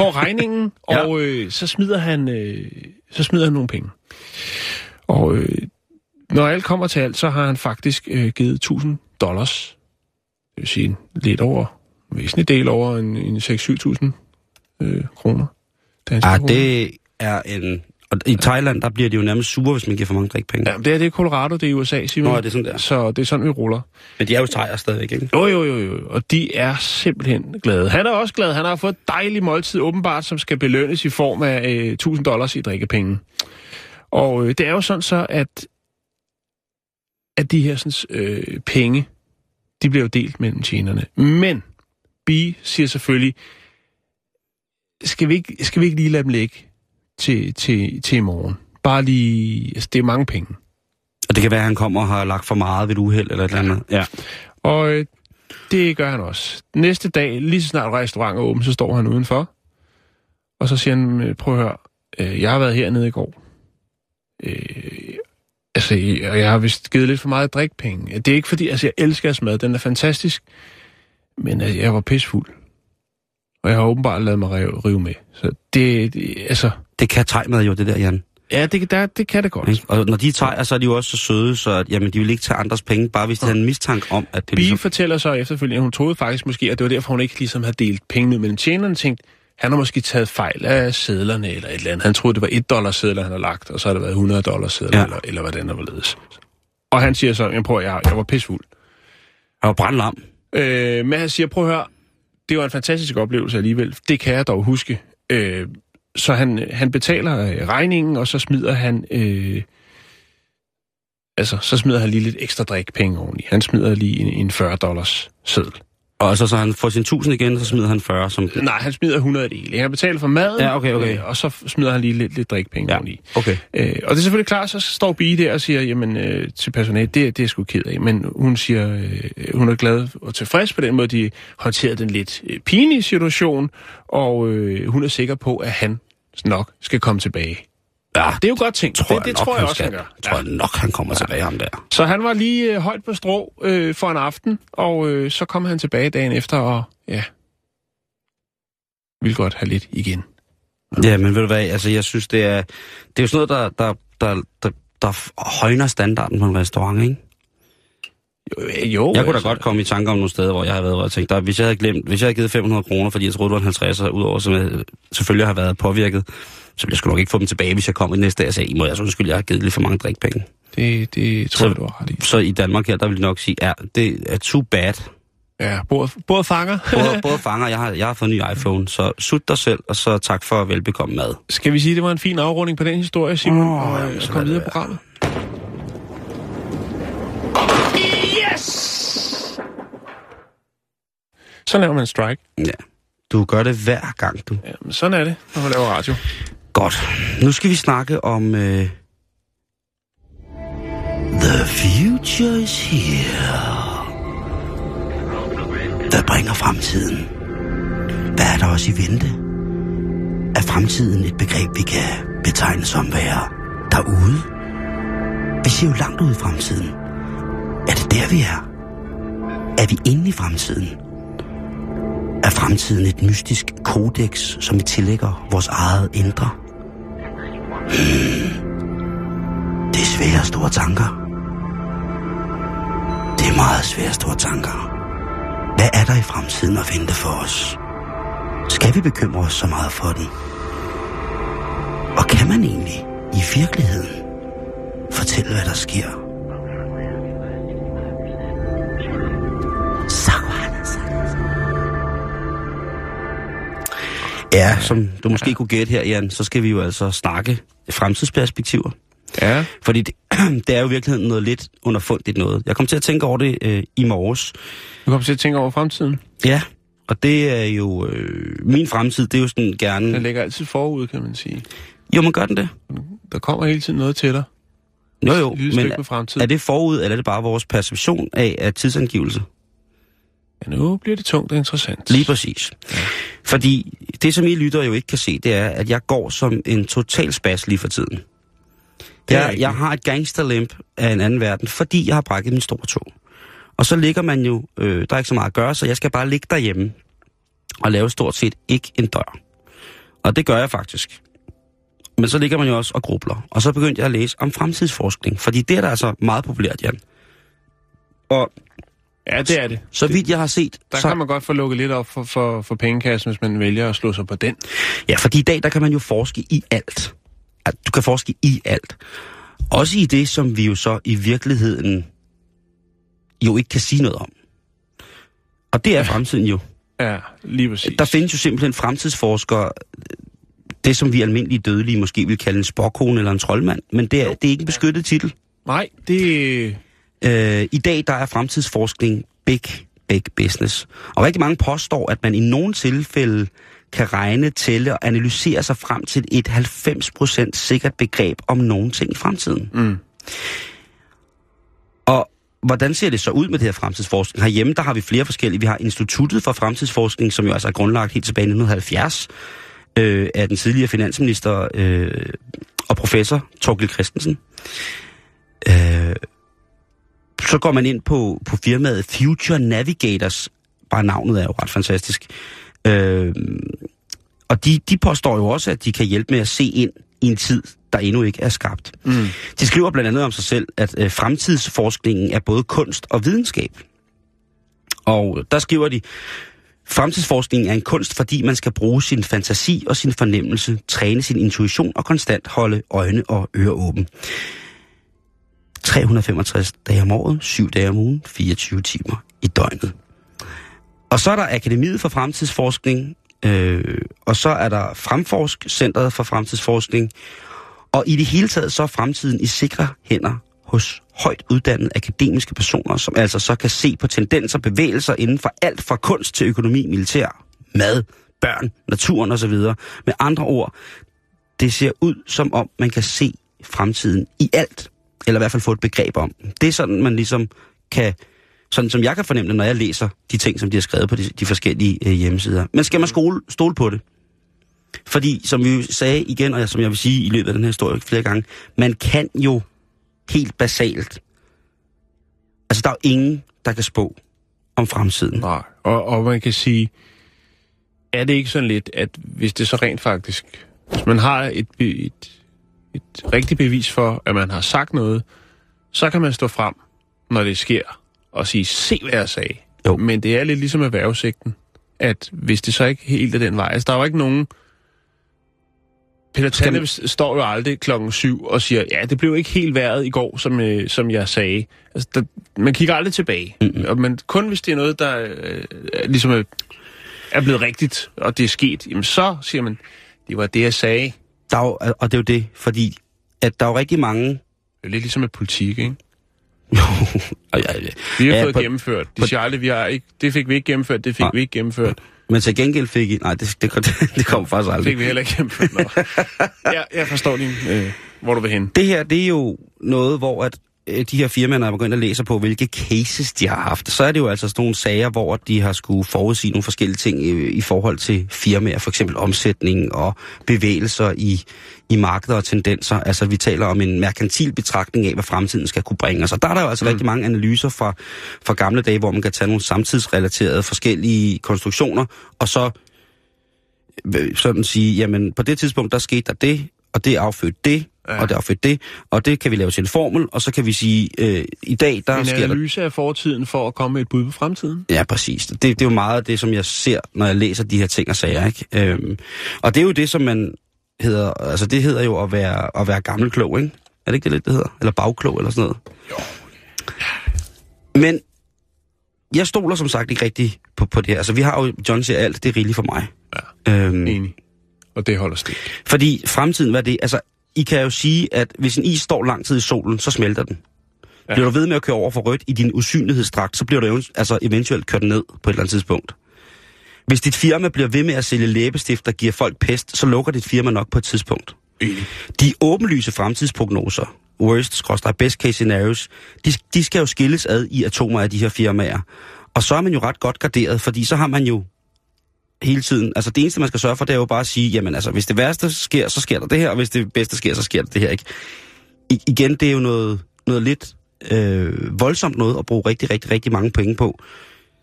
får regningen, ja. og øh, så smider han øh, så smider han nogle penge. Og øh, når alt kommer til alt, så har han faktisk øh, givet 1000 dollars. Det vil sige lidt over, væsentlig del over en, en 6-7.000 øh, kroner. Ah, det er en og i Thailand, der bliver de jo nærmest sure, hvis man giver for mange drikpenge. Ja, det er det Colorado, det er USA, Simon. Nå, er det sådan der. Så det er sådan, vi ruller. Men de er jo thaier stadigvæk, ikke? Jo, jo, jo, jo. Og de er simpelthen glade. Han er også glad. Han har fået et dejligt måltid, åbenbart, som skal belønnes i form af øh, 1000 dollars i drikkepenge. Og øh, det er jo sådan så, at, at de her sådan, øh, penge, de bliver jo delt mellem tjenerne. Men B siger selvfølgelig, skal vi ikke, skal vi ikke lige lade dem ligge? Til, til, til i morgen. Bare lige... Altså, det er mange penge. Og det kan være, at han kommer og har lagt for meget ved et uheld eller et eller andet. Ja. Og øh, det gør han også. Næste dag, lige så snart restauranten er åben, så står han udenfor. Og så siger han, øh, prøv at høre, øh, jeg har været hernede i går. Øh, altså, og jeg har vist givet lidt for meget drikpenge. Det er ikke fordi, altså jeg elsker mad, den er fantastisk. Men altså, jeg var pisfuld. Og jeg har åbenbart lavet mig rive, rive med. Så det, det altså... Det kan tegmad jo, det der, Jan. Ja, det, der, det kan det godt. Ikke? Og når de tager, så er de jo også så søde, så at, jamen, de vil ikke tage andres penge, bare hvis de har en mistanke om, at det Bi ligesom... fortæller så efterfølgende, at hun troede faktisk måske, at det var derfor, hun ikke ligesom havde delt penge mellem tjenerne, tænkt, han har måske taget fejl af sædlerne eller et eller andet. Han troede, det var 1 dollar sædler, han har lagt, og så har det været 100 dollar sædler, ja. eller, eller hvordan der var ledes. Og han siger så, jeg prøver, jeg, jeg var pissfuld. Han var brandlam. Øh, men han siger, prøv at høre, det var en fantastisk oplevelse alligevel. Det kan jeg dog huske. Øh, så han, han betaler øh, regningen, og så smider han... Øh, altså, så smider han lige lidt ekstra drikpenge oveni. Han smider lige en, en 40 dollars seddel. Og så, så han får sin 1000 igen, så smider han 40 som... Nej, han smider 100 del. Han betaler for maden, ja, okay, okay. Øh, og så smider han lige lidt, lidt drikpenge ja, oveni. Okay. Øh, og det er selvfølgelig klart, så står Bie der og siger, jamen øh, til personalet, det, det er sgu ked af. Men hun siger, øh, hun er glad og tilfreds på den måde, de håndterede den lidt øh, pinlige situation, og øh, hun er sikker på, at han nok skal komme tilbage. Ja, det er jo godt tænkt. Tror det, det tror jeg også, skal. han gør. Tror jeg nok, han kommer ja. tilbage ham der. Så han var lige øh, højt på strå øh, for en aften, og øh, så kom han tilbage dagen efter, og ja, vil godt have lidt igen. Ja, men ved du hvad, altså jeg synes, det er, det er jo sådan noget, der, der, der, der, der højner standarden på en restaurant, ikke? Jo, øh, jo jeg kunne da altså... godt komme i tanke om nogle steder, hvor jeg har været, hvor jeg tænkte, der, hvis jeg havde glemt, hvis jeg havde givet 500 kroner, fordi jeg troede, det var en 50'er, udover som jeg selvfølgelig har været påvirket, så jeg skulle nok ikke få dem tilbage, hvis jeg kom i næste dag og sagde, må jeg så undskyld, jeg har givet lidt for mange drikpenge. Det, det tror så, jeg, du har ret i. Så i Danmark her, der vil jeg nok sige, ja, det er too bad. Ja, både, fanger. både, både fanger. Jeg har, jeg har fået en ny iPhone, så sut dig selv, og så tak for velbekomme mad. Skal vi sige, det var en fin afrunding på den historie, Simon, oh, og, og komme videre i programmet? Yes! Så laver man en strike. Ja. Du gør det hver gang, du. Ja, men sådan er det, når man laver radio. Godt. Nu skal vi snakke om... Øh... The future is here. Der bringer fremtiden. Hvad er der også i vente? Er fremtiden et begreb, vi kan betegne som være derude? Vi ser jo langt ud i fremtiden. Er det der, vi er? Er vi inde i fremtiden? Er fremtiden et mystisk kodex, som vi tillægger vores eget indre? Det er svære store tanker. Det er meget svære store tanker. Hvad er der i fremtiden at vente for os? Skal vi bekymre os så meget for den? Og kan man egentlig i virkeligheden fortælle, hvad der sker? Ja, som du måske kunne gætte her, Jan, så skal vi jo altså snakke fremtidsperspektiver. Ja. Fordi det, det er jo i virkeligheden noget lidt underfundigt noget. Jeg kom til at tænke over det øh, i morges. Du kom til at tænke over fremtiden? Ja, Og det er jo... Øh, min fremtid, det er jo sådan gerne... Den ligger altid forud, kan man sige. Jo, man gør den det. Der kommer hele tiden noget til dig. Jo, jo, men er det forud, eller er det bare vores perception af, af tidsangivelse? Ja, nu bliver det tungt og interessant. Lige præcis. Fordi det, som I lytter jo ikke kan se, det er, at jeg går som en total spas lige for tiden. Jeg, jeg har et gangsterlimp af en anden verden, fordi jeg har brækket min store tog. Og så ligger man jo, øh, der er ikke så meget at gøre, så jeg skal bare ligge derhjemme og lave stort set ikke en dør. Og det gør jeg faktisk. Men så ligger man jo også og grubler. Og så begyndte jeg at læse om fremtidsforskning, fordi det er der altså meget populært, Jan. Og Ja, det er det. så vidt jeg har set, Der så... kan man godt få lukket lidt op for, for, for pengekassen, hvis man vælger at slå sig på den. Ja, fordi i dag, der kan man jo forske i alt. Du kan forske i alt. Også i det, som vi jo så i virkeligheden jo ikke kan sige noget om. Og det er fremtiden jo. Ja, lige præcis. Der findes jo simpelthen fremtidsforskere, det som vi almindelige dødelige måske vil kalde en spokkone eller en troldmand, men det er, det er ikke en beskyttet titel. Nej, det... Øh, I dag der er fremtidsforskning big, big business. Og rigtig mange påstår, at man i nogle tilfælde kan regne, tælle og analysere sig frem til et 90% sikkert begreb om nogle ting i fremtiden. Mm. Og hvordan ser det så ud med det her fremtidsforskning? Herhjemme, der har vi flere forskellige. Vi har Instituttet for Fremtidsforskning, som jo altså er grundlagt helt tilbage i 1970 øh, af den tidligere finansminister øh, og professor Torgild Christensen. Øh, så går man ind på, på firmaet Future Navigators. Bare navnet er jo ret fantastisk. Øh, og de, de påstår jo også, at de kan hjælpe med at se ind i en tid, der endnu ikke er skabt. Mm. De skriver blandt andet om sig selv, at øh, fremtidsforskningen er både kunst og videnskab. Og der skriver de, fremtidsforskningen er en kunst, fordi man skal bruge sin fantasi og sin fornemmelse, træne sin intuition og konstant holde øjne og ører åben. 365 dage om året, 7 dage om ugen, 24 timer i døgnet. Og så er der Akademiet for Fremtidsforskning, øh, og så er der Fremforsk, Centret for Fremtidsforskning, og i det hele taget så er fremtiden i sikre hænder hos højt uddannede akademiske personer, som altså så kan se på tendenser, bevægelser inden for alt fra kunst til økonomi, militær, mad, børn, naturen osv. Med andre ord, det ser ud som om man kan se fremtiden i alt, eller i hvert fald få et begreb om. Det er sådan, man ligesom kan, sådan som jeg kan fornemme det, når jeg læser de ting, som de har skrevet på de, de forskellige øh, hjemmesider. Men skal man skole, stole på det? Fordi, som vi sagde igen, og som jeg vil sige i løbet af den her historie flere gange, man kan jo helt basalt. Altså, der er jo ingen, der kan spå om fremtiden. Nej, og, og man kan sige, er det ikke sådan lidt, at hvis det så rent faktisk, hvis man har et, et, et rigtigt bevis for, at man har sagt noget, så kan man stå frem, når det sker, og sige, se hvad jeg sagde. Jo. Men det er lidt ligesom erhvervssigten, at hvis det så ikke helt er den vej, altså der er jo ikke nogen, Peter Tanne man- står jo aldrig klokken syv og siger, ja, det blev ikke helt været i går, som, øh, som jeg sagde. Altså, der, man kigger aldrig tilbage. Mm-hmm. Og, men kun hvis det er noget, der øh, ligesom er, er blevet rigtigt, og det er sket, jamen så siger man, det var det, jeg sagde. Der er jo, og det er jo det, fordi at der er jo rigtig mange... Det er lidt ligesom med politik, ikke? og jeg, Vi har Ja, ja, fået på- gennemført. De siger aldrig, vi har ikke, det fik vi ikke gennemført, det fik Nej. vi ikke gennemført. men til gengæld fik I... Nej, det, det, det, det kom faktisk Det aldrig. fik vi heller ikke gennemført. Nå. jeg, jeg forstår din, øh, hvor du vil hen. Det her, det er jo noget, hvor at de her firmaer er begyndt at læse på, hvilke cases de har haft. Så er det jo altså sådan nogle sager, hvor de har skulle forudsige nogle forskellige ting i, i forhold til firmaer, for eksempel omsætning og bevægelser i, i markeder og tendenser. Altså vi taler om en merkantil betragtning af, hvad fremtiden skal kunne bringe os. Og der er der jo altså mm. rigtig mange analyser fra, fra gamle dage, hvor man kan tage nogle samtidsrelaterede forskellige konstruktioner, og så øh, sådan sige, jamen på det tidspunkt, der skete der det, og det affødte det, ja. Og det affødte det, og det kan vi lave til en formel, og så kan vi sige, øh, i dag, der En sker der... analyse af fortiden for at komme med et bud på fremtiden. Ja, præcis. Det, det er jo meget af det, som jeg ser, når jeg læser de her ting og sager, ikke? Øhm, og det er jo det, som man hedder, altså det hedder jo at være, at være gammelklog, ikke? Er det ikke det lidt, det hedder? Eller bagklog, eller sådan noget? Jo. Men jeg stoler som sagt ikke rigtig på, på det her. Altså vi har jo, John siger alt, det er rigeligt for mig. Ja. Øhm, Enig. Og det holder stik. Fordi fremtiden, hvad er det? Altså, I kan jo sige, at hvis en is står lang tid i solen, så smelter den. Ja. Bliver du ved med at køre over for rødt i din usynlighedsdragt, så bliver du altså eventuelt kørt ned på et eller andet tidspunkt. Hvis dit firma bliver ved med at sælge læbestift, der giver folk pest, så lukker dit firma nok på et tidspunkt. De åbenlyse fremtidsprognoser, worst, best case scenarios, de, de skal jo skilles ad i atomer af de her firmaer. Og så er man jo ret godt garderet, fordi så har man jo hele tiden, altså det eneste man skal sørge for, det er jo bare at sige, jamen altså, hvis det værste sker, så sker der det her, og hvis det bedste sker, så sker der det her, ikke? I, igen, det er jo noget, noget lidt øh, voldsomt noget at bruge rigtig, rigtig, rigtig mange penge på.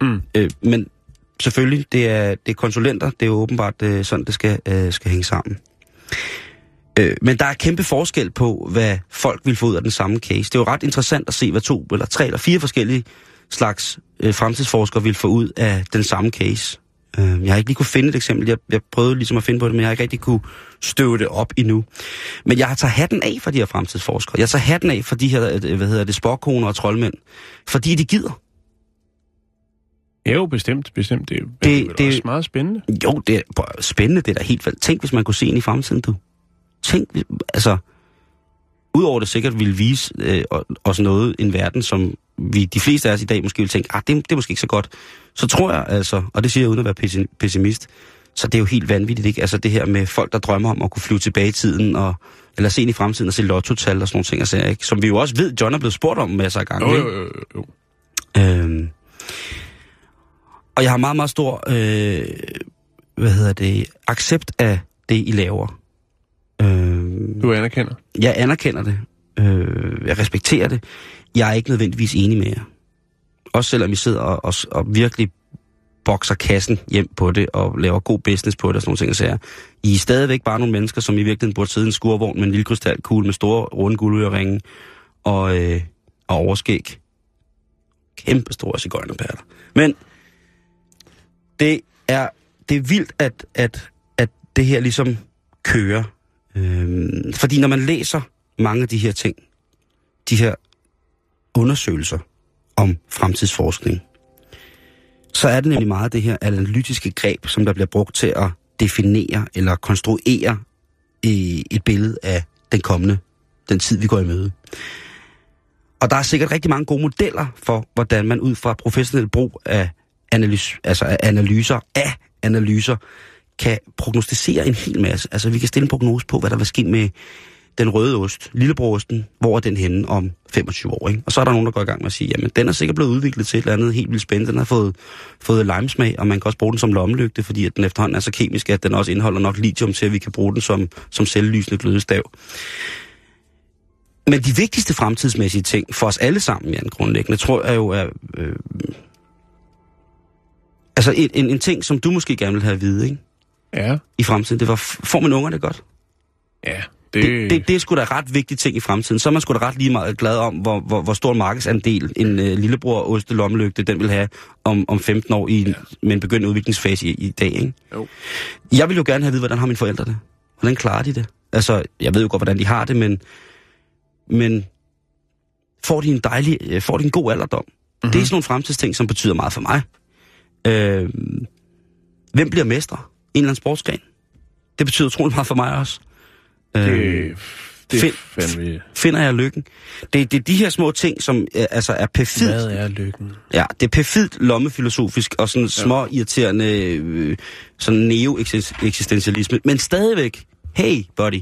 Mm. Øh, men selvfølgelig, det er, det er konsulenter, det er jo åbenbart øh, sådan, det skal, øh, skal hænge sammen. Øh, men der er kæmpe forskel på, hvad folk vil få ud af den samme case. Det er jo ret interessant at se, hvad to eller tre eller fire forskellige slags øh, fremtidsforskere vil få ud af den samme case. Øh, jeg har ikke lige kunne finde et eksempel. Jeg, jeg prøvede ligesom at finde på det, men jeg har ikke rigtig kunne støve det op endnu. Men jeg har taget hatten af for de her fremtidsforskere. Jeg tager hatten af for de her, øh, hvad hedder det, sporkoner og troldmænd. Fordi de gider. Ja, jo, bestemt, bestemt. Det, det, Det- det, er meget spændende. Jo, det er spændende, det er da helt vildt. Tænk, hvis man kunne se ind i fremtiden, du. Tænk, hvis- altså... Udover det sikkert ville vise øh, os noget, en verden, som vi, de fleste af os i dag måske vil tænke, ah, det, det er måske ikke så godt. Så tror jeg altså, og det siger jeg uden at være pessi- pessimist, så det er jo helt vanvittigt, ikke? Altså det her med folk, der drømmer om at kunne flyve tilbage i tiden, og, eller se ind i fremtiden og se lottotal og sådan nogle ting, sager, ikke? som vi jo også ved, John er blevet spurgt om masser af gange. Jo, ikke? jo, jo, jo. Øhm, og jeg har meget, meget stor, øh, hvad hedder det, accept af det, I laver. Øhm, Du anerkender. jeg anerkender det. Øh, jeg respekterer det. Jeg er ikke nødvendigvis enig med jer. Også selvom vi sidder og, og, og virkelig bokser kassen hjem på det, og laver god business på det og sådan nogle ting. Så er. I er stadigvæk bare nogle mennesker, som i virkeligheden burde sidde i en skurvogn med en lille krystalkugle med store runde guldøreringe og, øh, og overskæg. Kæmpe store cigøjnerperler. Men det er, det er vildt, at, at, at det her ligesom kører. Øhm, fordi når man læser mange af de her ting, de her undersøgelser om fremtidsforskning, så er det nemlig meget det her analytiske greb, som der bliver brugt til at definere eller konstruere i et billede af den kommende, den tid, vi går i møde. Og der er sikkert rigtig mange gode modeller for, hvordan man ud fra professionel brug af, analys, altså af analyser af analyser kan prognostisere en hel masse. Altså vi kan stille en prognose på, hvad der vil ske med den røde ost, lillebrosten, hvor er den henne om 25 år. Ikke? Og så er der nogen, der går i gang med at sige, jamen den er sikkert blevet udviklet til et eller andet helt vildt spændende. Den har fået, fået limesmag, og man kan også bruge den som lommelygte, fordi at den efterhånden er så kemisk, at den også indeholder nok lithium til, at vi kan bruge den som, som selvlysende glødestav. Men de vigtigste fremtidsmæssige ting for os alle sammen, Jan, grundlæggende, tror jeg jo er... Øh, altså en, en, en ting, som du måske gerne vil have at vide, ikke? Ja, i fremtiden, det var, får man unger det godt? ja. Det, Det, det, det er sgu da ret vigtig ting i fremtiden. Så er man sgu da ret lige meget glad om, hvor, hvor, hvor stor en markedsandel en øh, lillebror oste lommelygte, den vil have om, om 15 år i, ja. med en begyndende udviklingsfase i, i dag. Ikke? Jo. Jeg vil jo gerne have at vide, hvordan har mine forældre det? Hvordan klarer de det? Altså, jeg ved jo godt, hvordan de har det, men, men får de en dejlig, øh, får de en god alderdom? Mm-hmm. Det er sådan nogle fremtidsting, som betyder meget for mig. Øh, hvem bliver mestre? En eller anden sportsgren? Det betyder utroligt meget for mig også. Øh, det, det Find- fandme... finder jeg lykken? Det, det er de her små ting, som øh, altså er perfidt. Hvad er lykken? Ja, det er perfidt lommefilosofisk og sådan små irriterende øh, sådan neo-eksistentialisme. Men stadigvæk, hey buddy,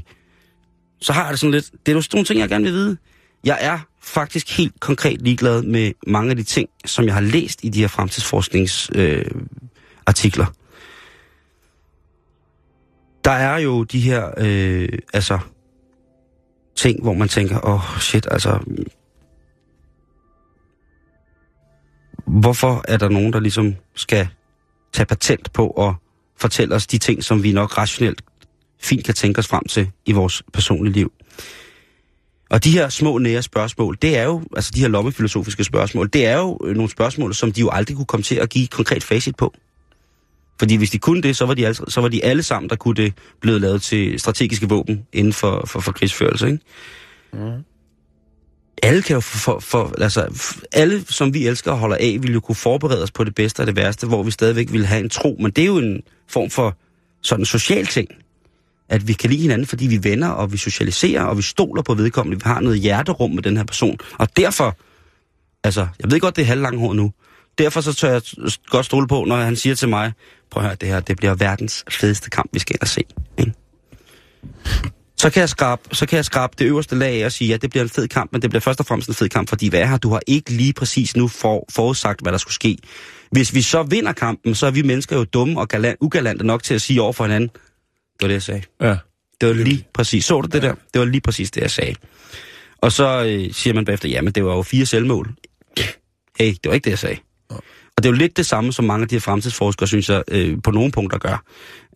så har jeg det sådan lidt, det er sådan nogle ting, jeg gerne vil vide. Jeg er faktisk helt konkret ligeglad med mange af de ting, som jeg har læst i de her fremtidsforskningsartikler. Øh, artikler der er jo de her, øh, altså, ting, hvor man tænker, åh oh, shit, altså, hvorfor er der nogen, der ligesom skal tage patent på at fortælle os de ting, som vi nok rationelt fint kan tænke os frem til i vores personlige liv. Og de her små nære spørgsmål, det er jo, altså de her lommefilosofiske spørgsmål, det er jo øh, nogle spørgsmål, som de jo aldrig kunne komme til at give konkret facit på. Fordi hvis de kunne det, så var de, alle, så var de alle sammen, der kunne det, blevet lavet til strategiske våben inden for, for, for krigsførelse, ikke? Mm. Alle kan jo for, for, altså, alle, som vi elsker og holder af, vil jo kunne forberede os på det bedste og det værste, hvor vi stadigvæk vil have en tro. Men det er jo en form for sådan en social ting. At vi kan lide hinanden, fordi vi venner, og vi socialiserer, og vi stoler på vedkommende. Vi har noget hjerterum med den her person. Og derfor, altså, jeg ved godt, det er halvlanghåret nu. Derfor så tør jeg godt stole på, når han siger til mig, prøv at høre det her, det bliver verdens fedeste kamp, vi skal ind og se. Ikke? Så kan, jeg skrabe, så kan jeg skrabe det øverste lag og sige, at ja, det bliver en fed kamp, men det bliver først og fremmest en fed kamp, fordi hvad er her? Du har ikke lige præcis nu for, forudsagt, hvad der skulle ske. Hvis vi så vinder kampen, så er vi mennesker jo dumme og galant, ugalante nok til at sige over for hinanden, det var det, jeg sagde. Ja. Det var lige præcis. Så du det der? Det var lige præcis det, jeg sagde. Og så øh, siger man bagefter, jamen det var jo fire selvmål. Hey, det var ikke det, jeg sagde. Og det er jo lidt det samme, som mange af de her fremtidsforskere, synes jeg, øh, på nogle punkter gør.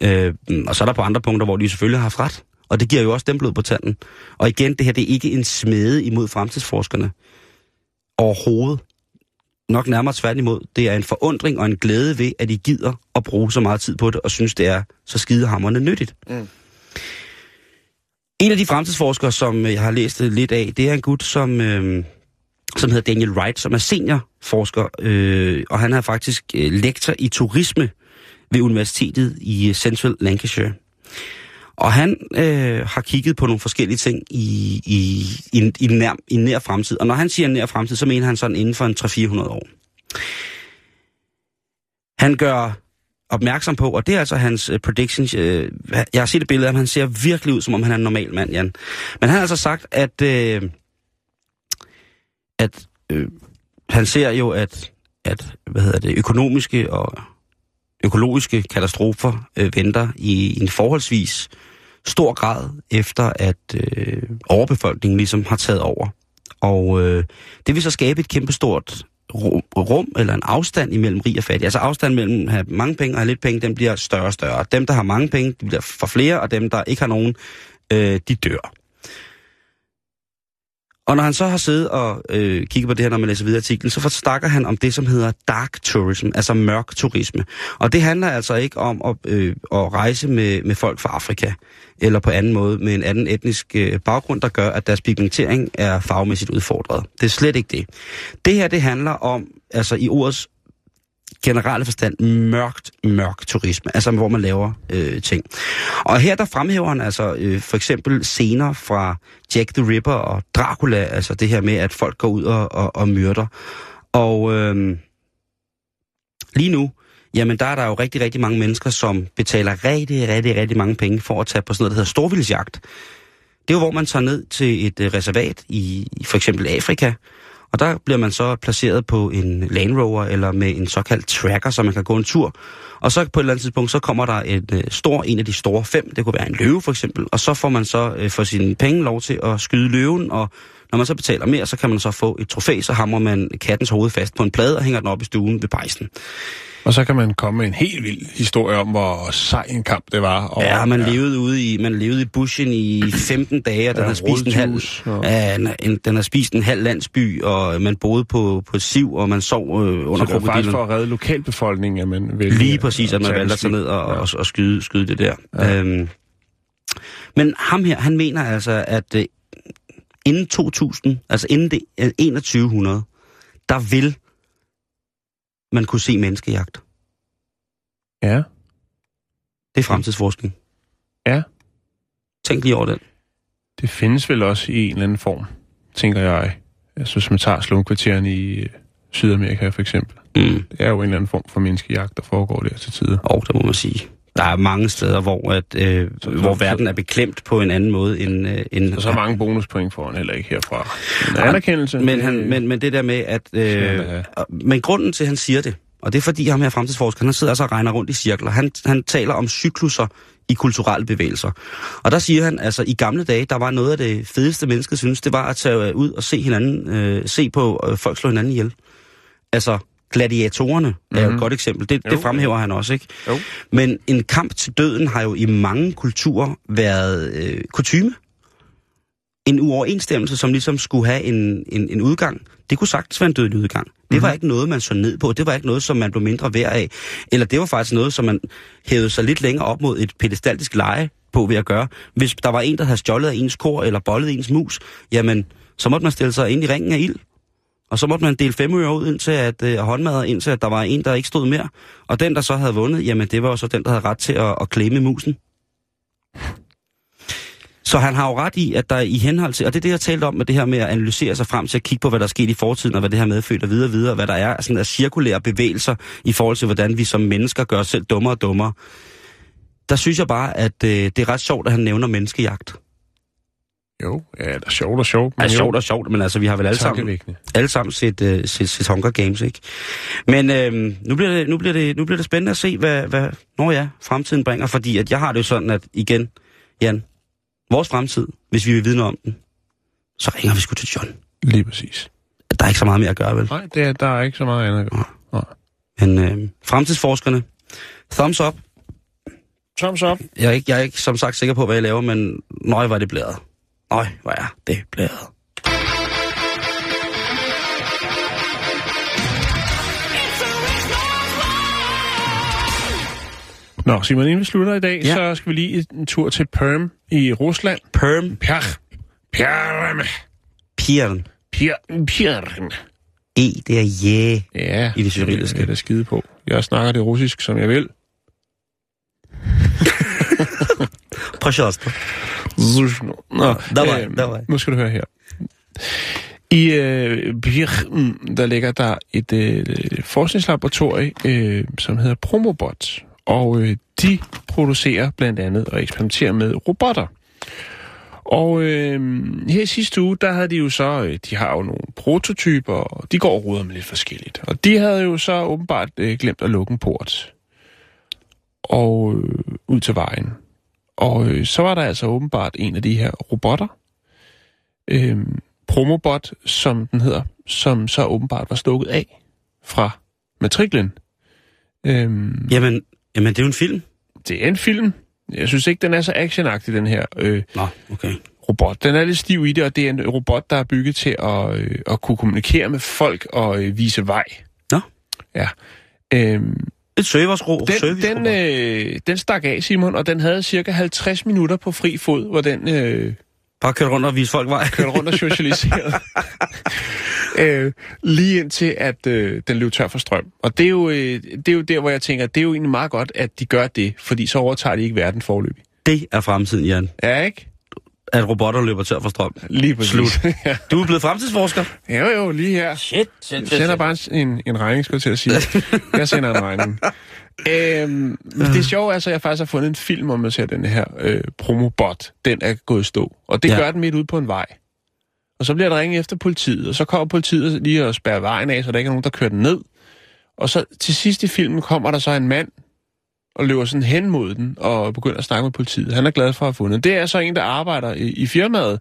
Øh, og så er der på andre punkter, hvor de selvfølgelig har haft ret. Og det giver jo også dem blod på tanden. Og igen, det her det er ikke en smede imod fremtidsforskerne. Overhovedet. Nok nærmere tværtimod. Det er en forundring og en glæde ved, at I gider at bruge så meget tid på det, og synes, det er så skidehammerende nyttigt. Mm. En af de fremtidsforskere, som jeg har læst lidt af, det er en gut, som, øh, som hedder Daniel Wright, som er seniorforsker, øh, og han er faktisk øh, lektor i turisme ved Universitetet i øh, Central Lancashire. Og han øh, har kigget på nogle forskellige ting i, i, i, i, nær, i nær fremtid. Og når han siger nær fremtid, så mener han sådan inden for en 300-400 år. Han gør opmærksom på, og det er altså hans uh, predictions. Øh, jeg har set et billede af ham, han ser virkelig ud, som om han er en normal mand, Jan. Men han har altså sagt, at, øh, at øh, han ser jo, at, at hvad hedder det, økonomiske og økologiske katastrofer øh, venter i en forholdsvis stor grad, efter at øh, overbefolkningen ligesom har taget over. Og øh, det vil så skabe et kæmpestort rum eller en afstand imellem rig og fattig. Altså afstanden mellem at have mange penge og have lidt penge, den bliver større og større. Dem, der har mange penge, de bliver for flere, og dem, der ikke har nogen, øh, de dør. Og når han så har siddet og øh, kigget på det her, når man læser videre artiklen, så snakker han om det, som hedder dark tourism, altså mørk turisme. Og det handler altså ikke om at, øh, at rejse med, med folk fra Afrika, eller på anden måde med en anden etnisk øh, baggrund, der gør, at deres pigmentering er fagmæssigt udfordret. Det er slet ikke det. Det her, det handler om, altså i ordets generelle forstand mørkt, mørk turisme, altså hvor man laver øh, ting. Og her der fremhæver han altså øh, for eksempel scener fra Jack the Ripper og Dracula, altså det her med, at folk går ud og, og, og myrder. Og øh, lige nu, jamen der er der jo rigtig, rigtig mange mennesker, som betaler rigtig, rigtig, rigtig mange penge for at tage på sådan noget, der hedder storvildsjagt. Det er jo, hvor man tager ned til et øh, reservat i, i for eksempel Afrika, og der bliver man så placeret på en Land Rover eller med en såkaldt tracker, så man kan gå en tur. Og så på et eller andet tidspunkt, så kommer der en øh, stor, en af de store fem, det kunne være en løve for eksempel, og så får man så øh, for sine penge lov til at skyde løven, og når man så betaler mere, så kan man så få et trofæ, så hamrer man kattens hoved fast på en plade og hænger den op i stuen ved pejsen. Og så kan man komme med en helt vild historie om, hvor sej en kamp det var. Og, ja, man, ja. Levede ude i, man levede i bushen i 15 dage, og den, ja, har spist en halv, og... ja, en, den har spist en halv landsby, og man boede på, på siv, og man sov øh, under Så det var faktisk for at redde lokalbefolkningen, at man vælger... Lige præcis, at man valgte sig ned og, ja. og, og skyde, skyde det der. Ja. Øhm, men ham her, han mener altså, at øh, inden 2000, altså inden det, øh, 2100, der vil man kunne se menneskejagt. Ja. Det er fremtidsforskning. Ja. Tænk lige over den. Det findes vel også i en eller anden form, tænker jeg. Altså hvis man tager slumkvarteren i øh, Sydamerika for eksempel. Mm. Det er jo en eller anden form for menneskejagt, der foregår der til tider. Og det må man sige. Der er mange steder, hvor, at, øh, så, hvor verden er beklemt på en anden måde end... Øh, end så, så mange bonuspoint får han heller ikke herfra. En anerkendelse. Men, han, men, men det der med, at... Øh, men grunden til, at han siger det, og det er fordi ham her fremtidsforsker, han sidder altså og regner rundt i cirkler. Han, han taler om cykluser i kulturelle bevægelser. Og der siger han, altså i gamle dage, der var noget af det fedeste mennesket synes, det var at tage ud og se hinanden, øh, se på øh, folk slå hinanden ihjel. Altså, gladiatorerne mm-hmm. er jo et mhm. godt eksempel. Det, jo, det fremhæver han også, ikke? Jo. Men en kamp til døden har jo i mange kulturer været øh, kutyme. En uoverensstemmelse, som ligesom skulle have en, en, en udgang. Det kunne sagtens være en dødelig udgang. Det mm-hmm. var mhm. ikke noget, man så ned på. Det var ikke noget, som man blev mindre værd af. Eller det var faktisk noget, som man hævede sig lidt længere op mod et pedestaltisk leje på ved at gøre. Hvis der var en, der havde stjålet ens kor eller bollet ens mus, jamen, så måtte man stille sig ind i ringen af ild. Og så måtte man dele fem øre ud indtil at øh, håndmad, indtil at der var en, der ikke stod mere. Og den, der så havde vundet, jamen det var jo så den, der havde ret til at, at klæme musen. Så han har jo ret i, at der i henhold til, og det er det, jeg talte om med det her med at analysere sig frem til at kigge på, hvad der er sket i fortiden, og hvad det her medfødt og videre og videre, hvad der er sådan af cirkulære bevægelser i forhold til, hvordan vi som mennesker gør os selv dummere og dummere. Der synes jeg bare, at øh, det er ret sjovt, at han nævner menneskejagt. Jo, ja, det er sjovt og sjovt. Men ja, sjovt og sjovt, men altså, vi har vel alle sammen, alle sammen set, uh, set, set Hunger Games, ikke? Men øh, nu, bliver det, nu, bliver det, nu bliver det spændende at se, hvad, hvad når ja, fremtiden bringer, fordi at jeg har det jo sådan, at igen, Jan, vores fremtid, hvis vi vil vide noget om den, så ringer vi sgu til John. Lige præcis. Der er ikke så meget mere at gøre, vel? Nej, det er, der er ikke så meget andet at gøre. Nej. Men øh, fremtidsforskerne, thumbs up. Thumbs up. Jeg er, ikke, jeg er ikke som sagt sikker på, hvad jeg laver, men nøj, var det blæret. Nøj, hvor er det blæret. Nå, Simon, inden vi slutter i dag, Ja. så skal vi lige en tur til Perm i Rusland. Perm, Perm. Perm. Pieren. Perm. Perm. E, det er yeah. Ja, I det cyrilliske. Det er skide på. Jeg snakker det russisk, som jeg vil. Påsjøster. Nå, Давай, øhm, давай. Nu skal du høre her. I øh, Birken, der ligger der et øh, forskningslaboratorium, øh, som hedder Promobot. Og øh, de producerer blandt andet og eksperimenterer med robotter. Og øh, her i sidste uge, der havde de jo så, øh, de har jo nogle prototyper, og de går og ruder med lidt forskelligt. Og de havde jo så åbenbart øh, glemt at lukke en port. Og øh, ud til vejen. Og øh, så var der altså åbenbart en af de her robotter, øh, Promobot, som den hedder, som så åbenbart var stukket af fra matriklen. Øh, Jamen, jamen, det er jo en film. det er en film. Jeg synes ikke, den er så actionagtig, den her øh, Nå, okay. robot. Den er lidt stiv i det, og det er en robot, der er bygget til at, øh, at kunne kommunikere med folk og øh, vise vej. Nå. Ja. Øhm, Et servicero. den, den, øh, den stak af, Simon, og den havde cirka 50 minutter på fri fod, hvor den øh, Bare køre rundt og vise folk vej. kørte rundt og socialiserede. øh, lige indtil, at øh, den løb tør for strøm. Og det er, jo, øh, det er jo der, hvor jeg tænker, det er jo egentlig meget godt, at de gør det, fordi så overtager de ikke verden forløbig. Det er fremtiden, Jan. Ja, ikke? At robotter løber tør for strøm. Lige præcis. Slut. ja. Du er blevet fremtidsforsker. Jo, jo, lige her. Shit, shit, Jeg sender bare en, en regning, skulle jeg til at sige. Jeg sender en regning. Øhm, men det sjove er så, at jeg faktisk har fundet en film om, at ser den her øh, promobot. Den er gået i stå. Og det Ja. ja. gør den midt ude på en vej. Og så bliver der ringet efter politiet, og så kommer politiet lige og spærrer vejen af, så der ikke er nogen, der kører den ned. Og så til sidst i filmen kommer der så en mand og løber sådan hen mod den og begynder at snakke med politiet. Han er glad for at have fundet. den. Det er så en, der arbejder i, i firmaet.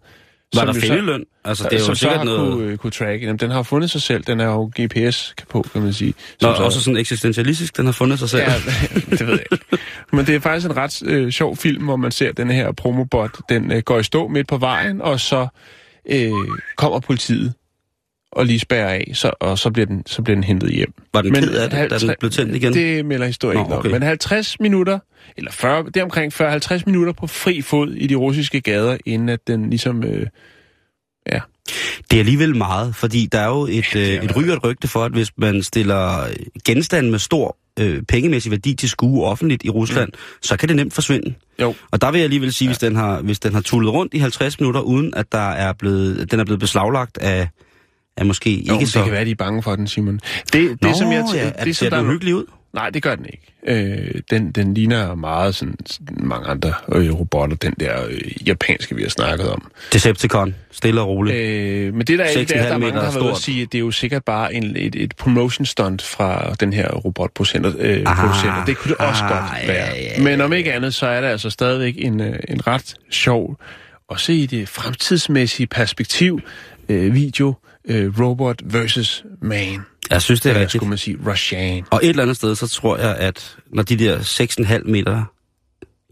Var som der fældeløn? Altså, det er jo som så sikkert har noget... kunne, øh, kunne tracke. Jamen, den har fundet sig selv. Den er jo GPS på, kan man sige. Nå, så- også sådan eksistentialistisk, den har fundet sig selv. Ja, det ved jeg ikke. Men det er faktisk en ret øh, sjov film, hvor man ser den her promobot. Den øh, går i stå midt på vejen, og så øh, kommer politiet og lige spærrer af, så, og så bliver, den, så bliver den hentet hjem. Var den ked af det, da den 50 blev tændt igen? Det melder historien ikke okay. om. Men 50 minutter, eller 40, det er omkring 40-50 minutter på fri fod i de russiske gader, inden at den ligesom... Øh, ja, Det er alligevel meget, fordi der er jo et, Ja, øh, et meget. ry og et rygte for, at hvis man stiller genstande med stor øh, pengemæssig værdi til skue offentligt i Rusland, mm. så kan det nemt forsvinde. jo. Og der vil jeg alligevel sige, ja. hvis, den har, hvis den har tullet rundt i 50 minutter, uden at der er blevet, den er blevet beslaglagt af, af måske jo ikke det så... kan være, de er bange for den, Simon. Det, det Nå, som jeg ja, det, det, ser der er den hyggelig ud? Nej, det gør den ikke. Øh, den, den ligner meget sådan, mange andre øh, robotter, den der øh, japanske, vi har snakket om. Decepticon, stille og roligt. Øh, men det der er, det 6,5 er, der er mange, der har været at sige, det er jo sikkert bare en, et, et promotion stunt fra den her robotproducenter. Øh, Ah, producenter. det kunne det også ah, godt være. ja, ja, ja. Men om ikke andet, så er det altså stadigvæk en, øh, en ret sjov, og se i det fremtidsmæssige perspektiv, øh, video, øh, robot versus man. Jeg synes, det er Eller rigtigt. skulle man sige Russian. Og et eller andet sted, så tror jeg, at når de der 6,5 meter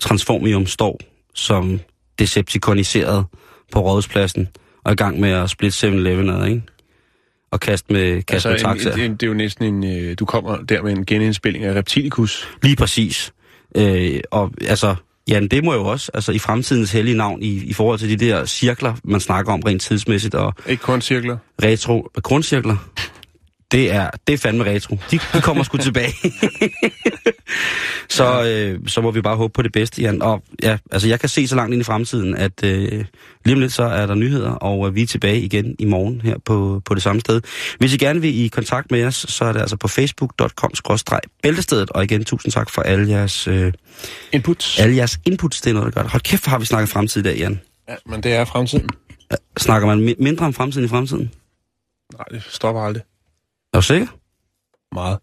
Transformium står som decepticoniseret på rådhuspladsen, og i gang med at splitte 7-Eleven ad, ikke? Og kaste med, kaste altså, med en, taxaer. en, det er jo næsten en... Øh, du kommer der med en genindspilling af Reptilicus. Lige præcis. Øh, og altså, Jan, det må jo også, altså i fremtidens hellige navn, i, i forhold til de der cirkler, man snakker om rent tidsmæssigt, og Ikke kun cirkler. retro grundcirkler, det er, det er fandme retro. De, de kommer sgu tilbage. så, øh, så må vi bare håbe på det bedste, Jan. Og ja, altså jeg kan se så langt ind i fremtiden, at øh, lige om lidt så er der nyheder, og øh, vi er tilbage igen i morgen her på, på det samme sted. Hvis I gerne vil i kontakt med os, så er det altså på facebook.com-bæltestedet, og igen tusind tak for alle jeres, øh, Inputs. alle jeres inputs. Det er noget, der gør. Hold kæft, hvor har vi snakket fremtid i dag, Jan. Ja, men det er fremtiden. Snakker man mi- mindre om fremtiden i fremtiden? Nej, det stopper aldrig. Er du sikker? Meget.